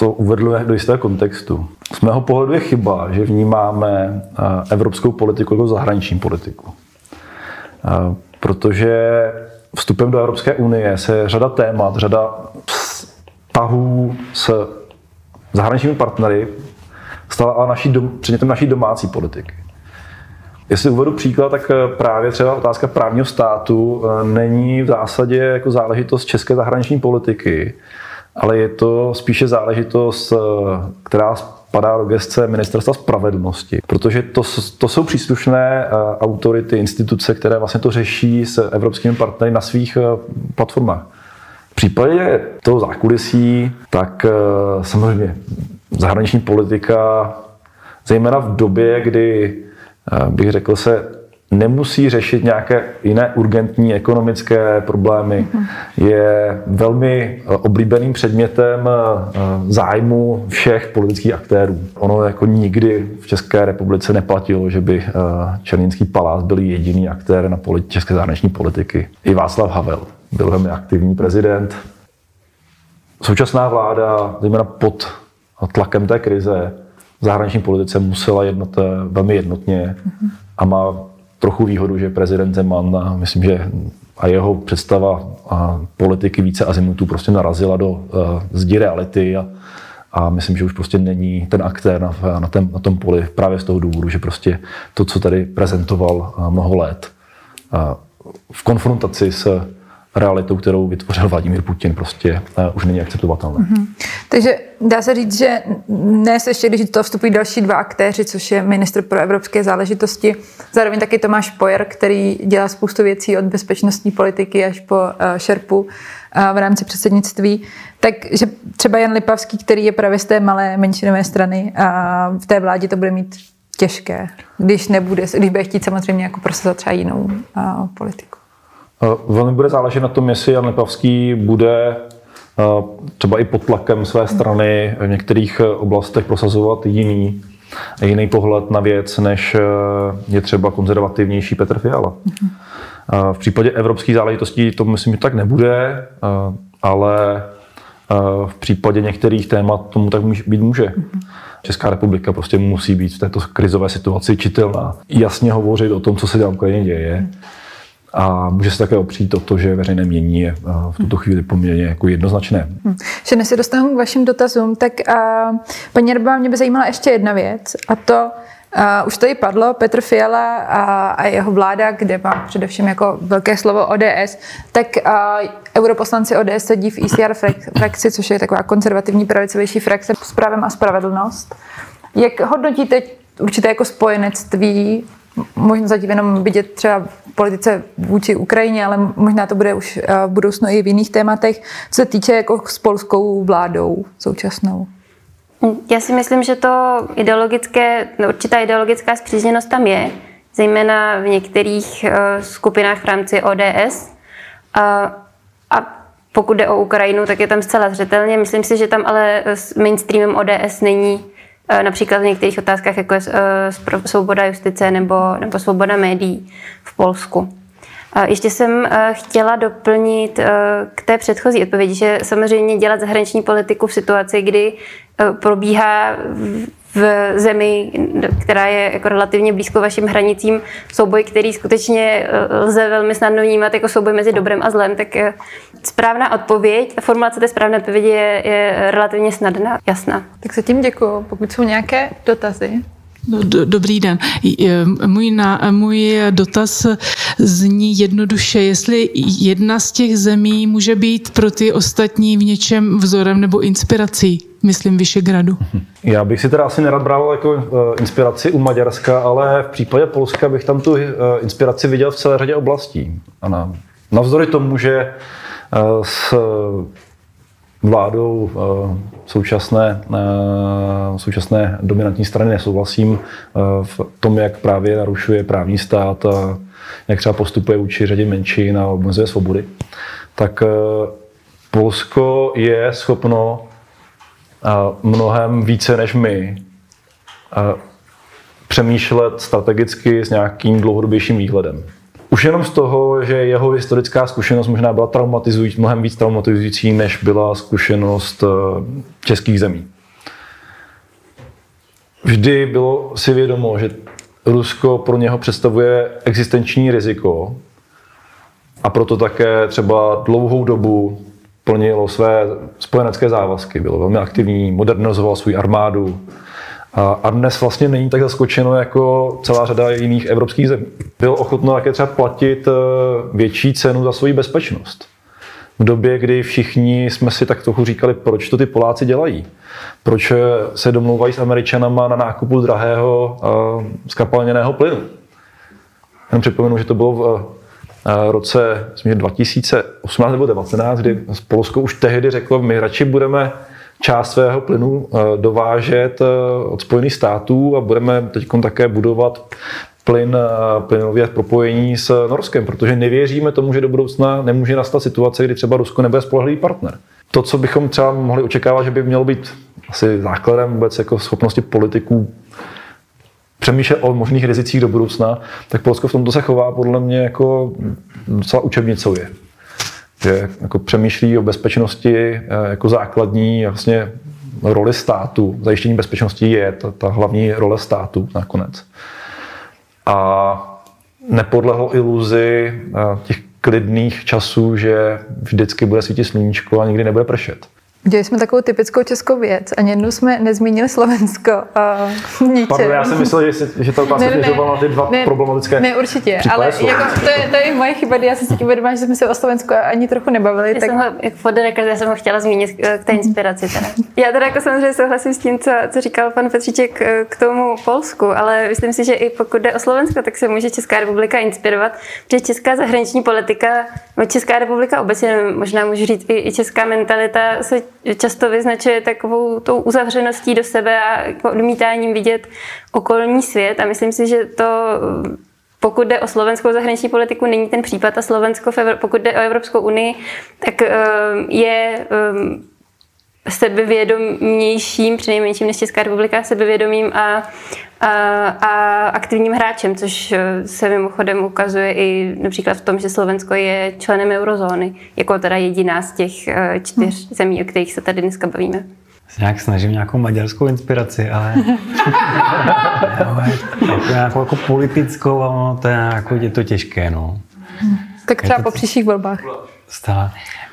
to uvedl do jistého kontextu. Z mého pohledu je chyba, že vnímáme eh, evropskou politiku jako zahraniční politiku. Eh, protože vstupem do Evropské unie se řada témat, řada vztahů s zahraničními partnery stala naší dom, předmětem naší domácí politiky. Jestli uvedu příklad, tak eh, právě třeba otázka právního státu není v zásadě jako záležitost české zahraniční politiky, ale je to spíše záležitost, která spadá do gestce Ministerstva spravedlnosti, protože to, to jsou příslušné eh, autority, instituce, které vlastně to řeší s evropskými partnery na svých eh, platformách. V případě toho zákulisí, tak eh, samozřejmě zahraniční politika, zejména v době, kdy bych řekl se nemusí řešit nějaké jiné urgentní ekonomické problémy. Je velmi eh, oblíbeným předmětem eh, zájmu všech politických aktérů. Ono jako nikdy v České republice neplatilo, že by eh, Černínský palác byl jediný aktér na poli české zahraniční politiky. I Václav Havel byl velmi aktivní prezident. Současná vláda, zejména pod tlakem té krize, v zahraniční politice musela jednat velmi jednotně a má trochu výhodu, že prezident Zeman, a myslím, že a jeho představa a politiky více azimutů prostě narazila do uh, zdi reality a, a myslím, že už prostě není ten aktér na, na, tém, na tom poli právě z toho důvodu, že prostě to, co tady prezentoval uh, mnoho let. Uh, v konfrontaci s realitou, kterou vytvořil Vladimír Putin, prostě uh, už není akceptovatelné. Mm-hmm. Takže dá se říct, že dnes ještě, když to vstupují další dva aktéři, což je ministr pro evropské záležitosti, zároveň taky Tomáš Pojer, který dělá spoustu věcí od bezpečnostní politiky až po uh, šerpu uh, v rámci předsednictví, takže třeba Jan Lipavský, který je právě z té malé menšinové strany a v té vládě to bude mít těžké, když nebude, když bude chtít samozřejmě jako prosazovat třeba jinou uh, politiku. Velmi bude záležet na tom, jestli Jan Lipavský bude třeba i pod tlakem své strany v některých oblastech prosazovat jiný, jiný pohled na věc, než je třeba konzervativnější Petr Fiala. V případě evropských záležitostí to myslím, že tak nebude, ale v případě některých témat tomu tak být může. Česká republika prostě musí být v této krizové situaci čitelná. Jasně hovořit o tom, co se v Ukrajině děje. A může se také opřít o to, že veřejné mění je v tuto chvíli poměrně jako jednoznačné. Hmm. Že než se dostanu k vašim dotazům, tak a, paní Rba, mě by zajímala ještě jedna věc a to, Uh, už tady padlo Petr Fiala a, a jeho vláda, kde má především jako velké slovo ODS, tak uh, europoslanci ODS sedí v ECR frakci, což je taková konzervativní pravicovější frakce s právem a spravedlnost. Jak hodnotíte určité jako spojenectví, možná zatím jenom vidět třeba v politice vůči Ukrajině, ale možná to bude už v budoucnu i v jiných tématech, co se týče jako s polskou vládou současnou? Já si myslím, že to ideologické, no, určitá ideologická zpřízněnost tam je, zejména v některých uh, skupinách v rámci ODS. A, a pokud jde o Ukrajinu, tak je tam zcela zřetelně. Myslím si, že tam ale s mainstreamem ODS není například v některých otázkách, jako je uh, svoboda justice nebo, nebo svoboda médií v Polsku. Ještě jsem chtěla doplnit k té předchozí odpovědi, že samozřejmě dělat zahraniční politiku v situaci, kdy probíhá v zemi, která je jako relativně blízko vašim hranicím, souboj, který skutečně lze velmi snadno vnímat jako souboj mezi dobrem a zlem, tak správná odpověď, ta formulace té správné odpovědi je, je relativně snadná, jasná. Tak se tím děkuji. Pokud jsou nějaké dotazy, dobrý den. Můj, na, můj dotaz zní jednoduše, jestli jedna z těch zemí může být pro ty ostatní v něčem vzorem nebo inspirací, myslím Vyšegradu. Já bych si teda asi nerad bral jako uh, inspiraci u Maďarska, ale v případě Polska bych tam tu uh, inspiraci viděl v celé řadě oblastí. Ano. navzdory tomu, že s vládou eh, současné, eh, současné dominantní strany nesouhlasím eh, v tom, jak právě narušuje právní stát a jak třeba postupuje vůči řadě menšin a omezuje svobody, tak Polsko je schopno mnohem více než my přemýšlet strategicky s nějakým dlouhodobějším výhledem. Už jenom z toho, že jeho historická zkušenost možná byla traumatizující, mnohem víc traumatizující, než byla zkušenost eh, českých zemí. Vždy bylo si vědomo, že Rusko pro něho představuje existenční riziko a proto také třeba dlouhou dobu plnilo své spojenecké závazky. Bylo velmi aktivní, modernizoval svou armádu, a dnes vlastně není tak zaskočeno jako celá řada jiných evropských zemí. Byl ochotno také třeba platit eh, větší cenu za svoji bezpečnost. V době, kdy všichni jsme si tak trochu říkali, proč to ty Poláci dělají. Proč se domlouvají s Američanama na nákupu drahého eh, skapalněného plynu. Jenom připomenu, že to bylo v roce 2018 nebo 2019, kdy Polsko už tehdy řeklo, my radši budeme část svého plynu eh, dovážet eh, od Spojených států a budeme teď také budovat plyn, eh, plynově propojení s Norskem, protože nevěříme tomu, že do budoucna nemůže nastat situace, kdy třeba Rusko nebude spolehlivý partner. To, co bychom třeba mohli očekávat, že by mělo být asi základem vůbec jako schopnosti politiků přemýšlet o možných rizicích do budoucna, tak Polsko v tomto se chová podle mě jako docela učebnicově že jako přemýšlí o bezpečnosti eh, jako základní vlastně roli státu. Zajištění bezpečnosti je ta, ta hlavní role státu nakonec. A nepodlehl iluzi eh, těch klidných časů, že vždycky bude svítit sluníčko a nikdy nebude pršet. Udělali jsme takovou typickou českou věc. Ani jednou jsme nezmínili Slovensko. A Pardon, já jsem myslel, že, že ta otázka směřovala na ty dva ne, problematické Ne, určitě, ale jako, to, je, to je i moje chyba, já jsem si tím uvědomila, že jsme se o Slovensku ani trochu nebavili. Já tak... jsem ho, jak for the record, já jsem ho chtěla zmínit k té inspiraci. Teda. Já teda jako samozřejmě souhlasím s tím, co, co říkal pan Petříček eh, k tomu Polsku, ale myslím si, že i pokud jde o Slovensko, tak se může Česká republika inspirovat, protože česká zahraniční politika, Česká republika obecně, možná můžu říct i, i česká mentalita se často vyznačuje takovou tou uzavřeností do sebe a odmítáním vidět okolní svět. A myslím si, že to pokud jde o slovenskou zahraniční politiku, není ten případ. A Slovensko, pokud jde o Evropskou unii, tak je sebevědomějším, přinejmenším než Česká republika, sebevědomým a, a, a aktivním hráčem, což se mimochodem ukazuje i například v tom, že Slovensko je členem eurozóny, jako teda jediná z těch eh, čtyř hmm. zemí, o kterých se tady dneska bavíme. Se nějak snažím nějakou maďarskou inspiraci, ale, ale jako nějakou jako politickou, ale to je, jako, je to těžké. No. Tak třeba po příštích volbách. Stále.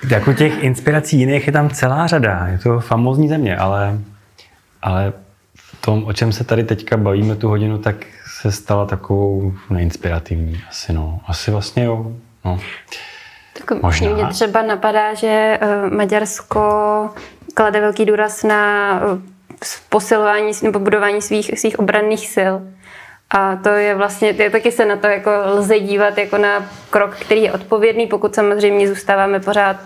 Jako těch inspirací jiných je tam celá řada. Je to famózní země, ale, ale tom, o čem se tady teďka bavíme tu hodinu, tak se stala takovou neinspirativní. Asi no. Asi vlastně jo. No. Tak Možná. Mě třeba napadá, že eh, Maďarsko klade velký důraz na eh, posilování nebo budování svých, svých obranných sil. A to je vlastně, taky se na to jako lze dívat jako na krok, který je odpovědný, pokud samozřejmě zůstáváme pořád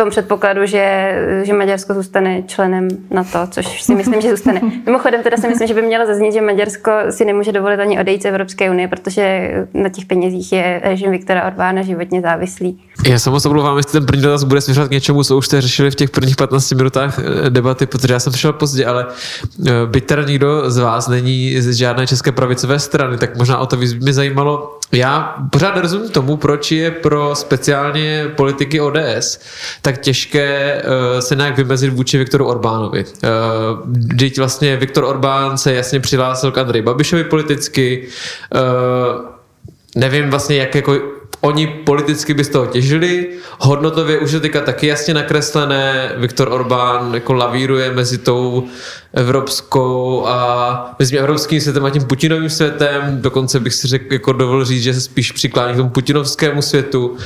tom předpokladu, že, že Maďarsko zůstane členem na to, což si myslím, že zůstane. Mimochodem teda si myslím, že by mělo zaznít, že Maďarsko si nemůže dovolit ani odejít z Evropské unie, protože na těch penězích je režim Viktora Orbána životně závislý. Já se moc omlouvám, jestli ten první dotaz bude směřovat k něčemu, co už jste řešili v těch prvních 15 minutách eh, debaty, protože já jsem přišel pozdě, ale eh, byť teda nikdo z vás není z žádné české pravicové strany, tak možná o to by mě zajímalo, já pořád nerozumím tomu, proč je pro speciálně politiky ODS tak těžké uh, se nějak vymezit vůči Viktoru Orbánovi. Uh, vlastně Viktor Orbán se jasně přihlásil k Andrej Babišovi politicky. Uh, nevím vlastně, jak jako oni politicky by z toho těžili. Hodnotově už je teďka taky jasně nakreslené. Viktor Orbán jako lavíruje mezi tou evropskou a mezi evropským světem a tím Putinovým světem. Dokonce bych si řekl, jako dovolil říct, že se spíš přiklání k tomu putinovskému světu. Uh,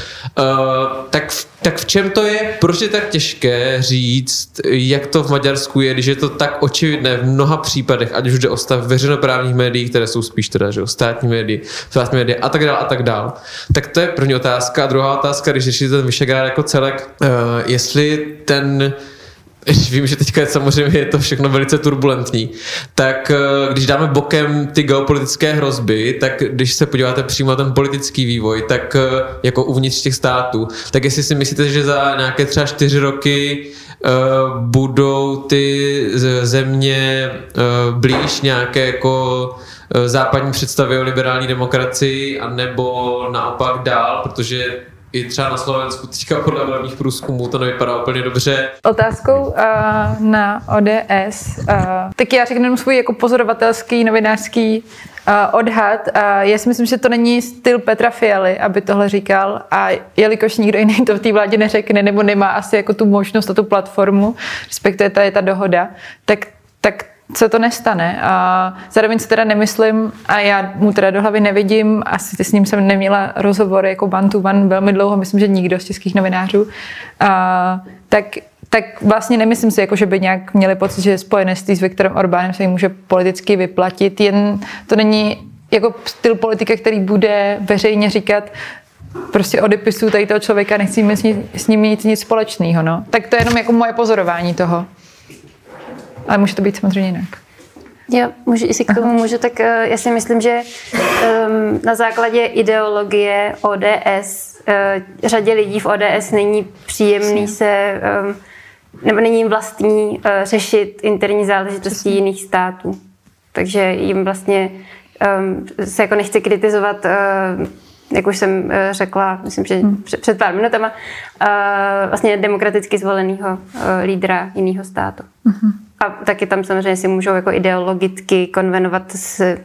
tak, tak v čem to je? Proč je tak těžké říct, jak to v Maďarsku je, když je to tak očividné v mnoha případech, ať už jde o stav veřejnoprávních médií, které jsou spíš teda, že o státní médii, státní média a tak dále a tak dále. Tak to je první otázka. A druhá otázka, když řešíte ten Vyšegrád jako celek, uh, jestli ten vím, že teďka je samozřejmě je to všechno velice turbulentní, tak eh, když dáme bokem ty geopolitické hrozby, tak když se podíváte přímo na ten politický vývoj, tak eh, jako uvnitř těch států, tak jestli si myslíte, že za nějaké třeba čtyři roky uh, budou ty země uh, blíž nějaké jako západní představy o liberální demokracii, anebo naopak dál, protože i třeba na Slovensku teďka podle volebních průzkumů to nevypadá úplně dobře. Otázkou uh, na ODS, uh, tak já řeknu svůj jako pozorovatelský novinářský uh, odhad. Uh, já si myslím, že to není styl Petra Fialy, aby tohle říkal a jelikož nikdo jiný to v té vládě neřekne nebo nemá asi jako tu možnost a tu platformu, respektive ta je ta dohoda, tak, tak se to nestane. A zároveň si teda nemyslím, a já mu teda do hlavy nevidím, asi s ním jsem neměla rozhovor jako one to one velmi dlouho, myslím, že nikdo z českých novinářů, a, tak tak vlastně nemyslím si, jako, že by nějak měli pocit, že spojenectví s Viktorem Orbánem se jim může politicky vyplatit, jen to není jako styl politika, který bude veřejně říkat, prostě odepisu tady toho člověka, nechci s ním, s ním mít nic společného. No. Tak to je jenom jako moje pozorování toho. Ale může to být samozřejmě jinak. Jo, můžu, jestli k tomu můžu, tak uh, já si myslím, že um, na základě ideologie ODS uh, řadě lidí v ODS není příjemný se, um, nebo není jim vlastní uh, řešit interní záležitosti jiných států. Takže jim vlastně um, se jako nechce kritizovat uh, jak už jsem řekla, myslím, že hmm. před pár minutama, vlastně demokraticky zvoleného lídra jiného státu. Hmm. A taky tam samozřejmě si můžou jako ideologicky konvenovat s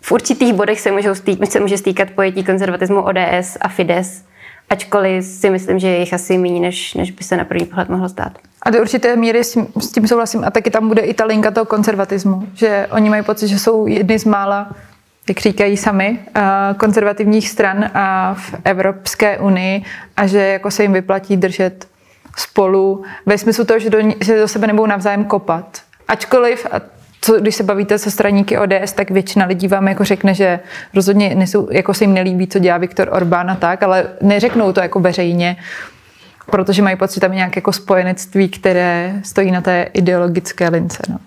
v určitých bodech se, můžou stýk, se může stýkat pojetí konzervatismu ODS a Fides, ačkoliv si myslím, že je jich asi méně, než, než by se na první pohled mohlo stát. A do určité míry s tím, s tím souhlasím. A taky tam bude i ta linka toho konzervatismu, že oni mají pocit, že jsou jedny z mála, jak říkají sami, konzervativních stran a v Evropské unii a že jako se jim vyplatí držet spolu ve smyslu toho, že do, že do sebe nebudou navzájem kopat. Ačkoliv, a co, když se bavíte se straníky ODS, tak většina lidí vám jako řekne, že rozhodně nesou, jako se jim nelíbí, co dělá Viktor Orbán a tak, ale neřeknou to jako veřejně, protože mají pocit, že tam je nějaké jako spojenectví, které stojí na té ideologické lince. No.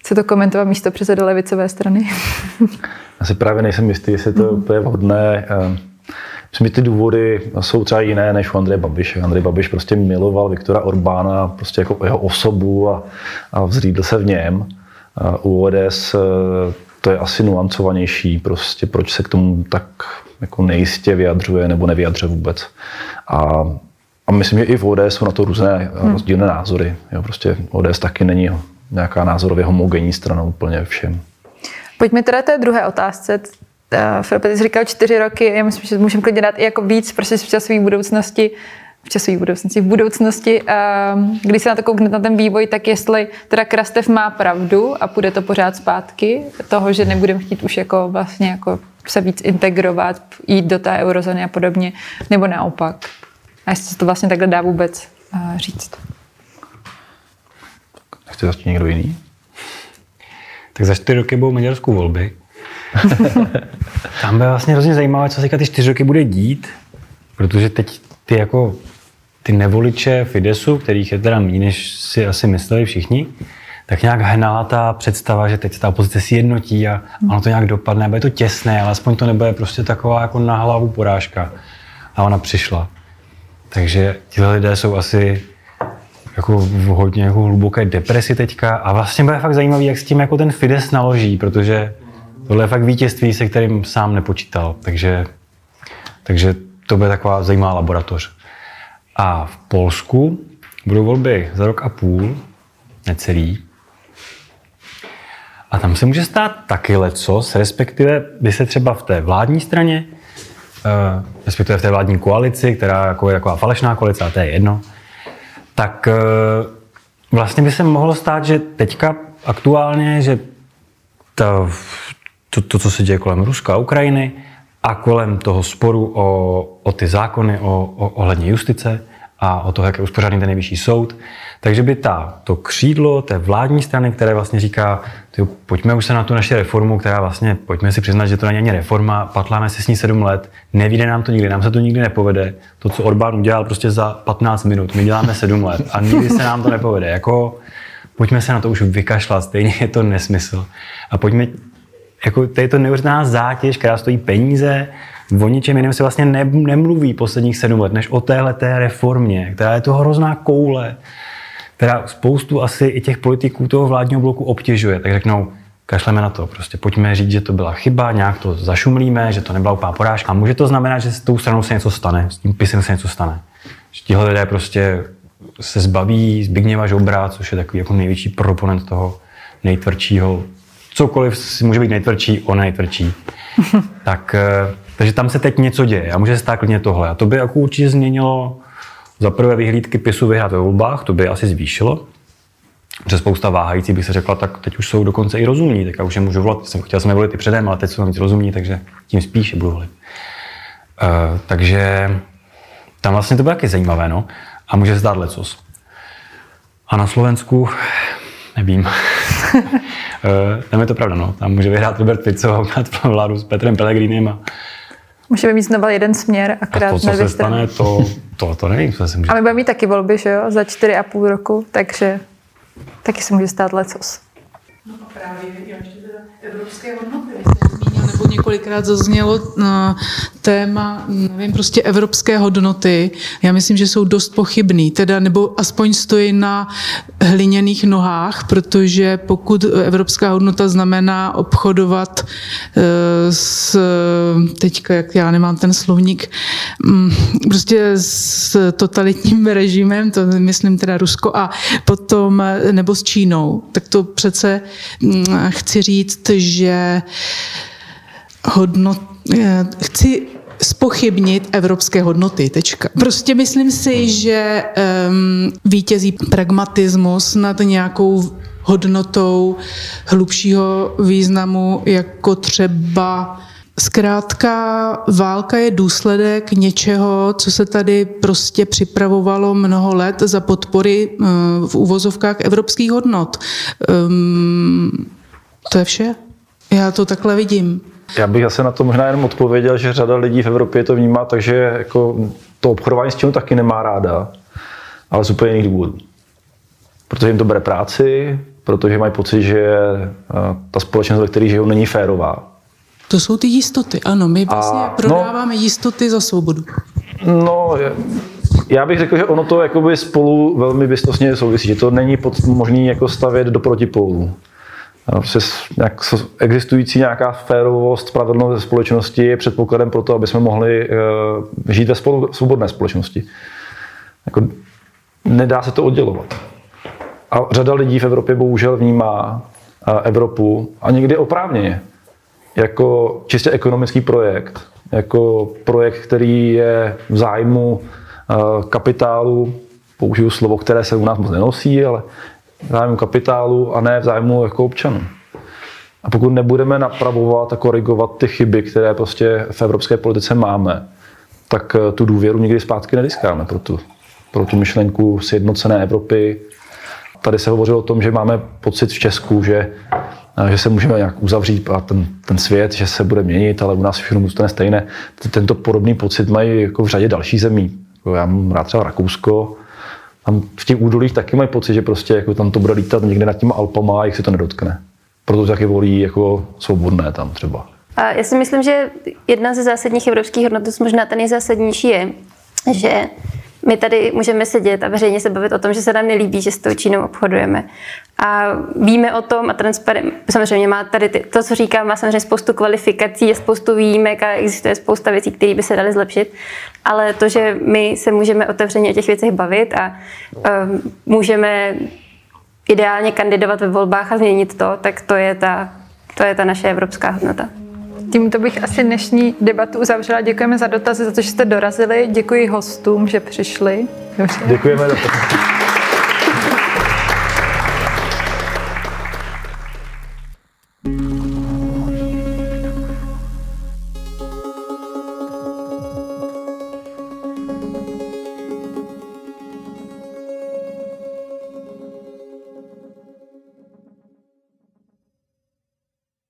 Chce to komentovat místo předseda levicové strany? Asi právě nejsem jistý, jestli to je vhodné. Eh, Myslím, že ty důvody jsou třeba jiné než u Andreje Babiše. Andrej Babiš prostě miloval Viktora Orbána prostě jako jeho osobu a, a vzřídl se v něm. A u ODS eh, to je asi nuancovanější, prostě proč se k tomu tak jako nejistě vyjadřuje nebo nevyjadřuje vůbec. A, a myslím, že i v ODS jsou na to různé hmm. rozdílné názory. Jo, prostě ODS taky není nějaká názorově homogenní strana úplně všem. Pojďme teda té druhé otázce. Filip, ty jsi říkal čtyři roky, já myslím, že můžeme klidně dát i jako víc, prostě v časové budoucnosti, v časové budoucnosti, v budoucnosti, když se na to koukne na ten vývoj, tak jestli teda Krastev má pravdu a půjde to pořád zpátky, toho, že nebudeme chtít už jako vlastně jako se víc integrovat, jít do té eurozóny a podobně, nebo naopak. A jestli se to vlastně takhle dá vůbec uh, říct. Chce začít někdo jiný? Tak za čtyři roky budou maďarskou volby. Tam bude vlastně hrozně zajímavé, co se ty čtyři roky bude dít, protože teď ty jako ty nevoliče Fidesu, kterých je teda méně, než si asi mysleli všichni, tak nějak hnala ta představa, že teď se ta opozice si jednotí a ono to nějak dopadne, bude to těsné, ale aspoň to nebude prostě taková jako na hlavu porážka. A ona přišla. Takže ti lidé jsou asi jako v hodně jako hluboké depresi teďka a vlastně bude fakt zajímavý, jak s tím jako ten Fides naloží, protože tohle je fakt vítězství, se kterým sám nepočítal. Takže, takže to bude taková zajímavá laboratoř. A v Polsku budou volby za rok a půl, necelý. A tam se může stát taky lecos, respektive by se třeba v té vládní straně, eh, respektive v té vládní koalici, která jako je taková falešná koalice, a to je jedno, tak eh, vlastně by se mohlo stát, že teďka aktuálně, že to, to, to co se děje kolem Ruska a Ukrajiny a kolem toho sporu o, o ty zákony o, o, ohledně justice a o to, jak je uspořádný ten nejvyšší soud, takže by ta, to křídlo té vládní strany, které vlastně říká, tyjo, pojďme už se na tu naši reformu, která vlastně, pojďme si přiznat, že to není ani reforma, patláme si s ní sedm let, nevíde nám to nikdy, nám se to nikdy nepovede. To, co Orbán udělal prostě za 15 minut, my děláme sedm let a nikdy se nám to nepovede. Jako, pojďme se na to už vykašlat, stejně je to nesmysl. A pojďme, jako, to je to neuvěřitelná zátěž, která stojí peníze, O ničem jiném se vlastně ne, nemluví posledních sedm let, než o téhle té reformě, která je to hrozná koule, která spoustu asi i těch politiků toho vládního bloku obtěžuje, tak řeknou, kašleme na to, prostě pojďme říct, že to byla chyba, nějak to zašumlíme, že to nebyla úplná porážka. A může to znamenat, že s tou stranou se něco stane, s tím pisem se něco stane. Že tihle lidé prostě se zbaví Zbigněva Žobra, což je takový jako největší proponent toho nejtvrdšího, cokoliv si může být nejtvrdší, on nejtvrdší. tak, eh, takže tam se teď něco děje a může se stát klidně tohle. A to by jako určitě změnilo za prvé vyhlídky PISu vyhrát ve volbách, to by asi zvýšilo. Protože spousta váhající bych se řekla, tak teď už jsou dokonce i rozumní, tak já už je můžu volat. Jsem, chtěl jsem je volit i předem, ale teď jsou víc rozumní, takže tím spíše budu volit. Uh, takže tam vlastně to bude taky zajímavé, no. A může se zdát lecos. A na Slovensku, nevím. uh, tam je to pravda, no. Tam může vyhrát Robert Fico a vládu s Petrem Pellegrinem a Můžeme mít znova jeden směr, akorát A to, co se stane, to, to, to nevím, co se může A my budeme mít taky volby, že jo, za čtyři a půl roku, takže taky se může stát lecos. No a právě, já ještě teda evropské hodnoty, nebo několikrát zaznělo na téma, nevím, prostě evropské hodnoty. Já myslím, že jsou dost pochybný, teda nebo aspoň stojí na hliněných nohách, protože pokud evropská hodnota znamená obchodovat eh, s, teďka, jak já nemám ten slovník, mm, prostě s totalitním režimem, to myslím teda Rusko, a potom, nebo s Čínou, tak to přece mm, chci říct, že hodnot, eh, chci spochybnit evropské hodnoty. Tečka. Prostě myslím si, že um, vítězí pragmatismus nad nějakou hodnotou hlubšího významu, jako třeba Zkrátka, válka je důsledek něčeho, co se tady prostě připravovalo mnoho let za podpory uh, v úvozovkách evropských hodnot. Um, to je vše. Já to takhle vidím. Já bych asi na to možná jenom odpověděl, že řada lidí v Evropě to vnímá, takže jako to obchodování s tím taky nemá ráda, ale z úplně jiných důvodů. Protože jim to bere práci, protože mají pocit, že eh, ta společnost, ve které žijou, není férová. To jsou ty jistoty, ano. My vlastně A, prodáváme jistoty za svobodu. No, je- já bych řekl, že ono to jakoby spolu velmi vystosně souvisí, že to není pod, možný jako stavět do protipólů. A Prostě s- nějak, existující nějaká férovost, spravedlnost ve společnosti je předpokladem pro to, aby jsme mohli uh, žít ve spolu, svobodné společnosti. Jako, nedá se to oddělovat. A řada lidí v Evropě bohužel vnímá uh, Evropu, a někdy oprávněně, jako čistě ekonomický projekt, jako projekt, který je v zájmu eh, kapitálu, použiju slovo, které se u nás moc nenosí, ale v zájmu kapitálu a ne v zájmu jako občanů. A pokud nebudeme napravovat a korigovat ty chyby, které prostě v evropské politice máme, tak eh, tu důvěru nikdy zpátky nediskáme pro tu, pro tu myšlenku sjednocené Evropy. Tady se hovořilo o tom, že máme pocit v Česku, že, eh, že se můžeme nějak uzavřít a ten, ten svět, že se bude měnit, ale u nás všechno zůstane stejné. Tento podobný pocit mají jako v řadě dalších zemí. Já mám rád třeba Rakousko, tam v těch údolích taky mají pocit, že prostě jako tam to bude lítat někde nad těma Alpama a jich se to nedotkne. Proto taky volí jako svobodné tam třeba. A já si myslím, že jedna ze zásadních evropských hodnot, možná ten nejzásadnější je, že my tady můžeme sedět a veřejně se bavit o tom, že se nám nelíbí, že s tou Čínou obchodujeme. A víme o tom a transparent, samozřejmě má tady ty, to, co říkám, má samozřejmě spoustu kvalifikací, je spoustu výjimek a existuje spousta věcí, které by se daly zlepšit. Ale to, že my se můžeme otevřeně o těch věcech bavit a um, můžeme ideálně kandidovat ve volbách a změnit to, tak to je ta, to je ta naše evropská hodnota. Tímto bych asi dnešní debatu uzavřela. Děkujeme za dotazy, za to, že jste dorazili. Děkuji hostům, že přišli. Dobře. Děkujeme za to.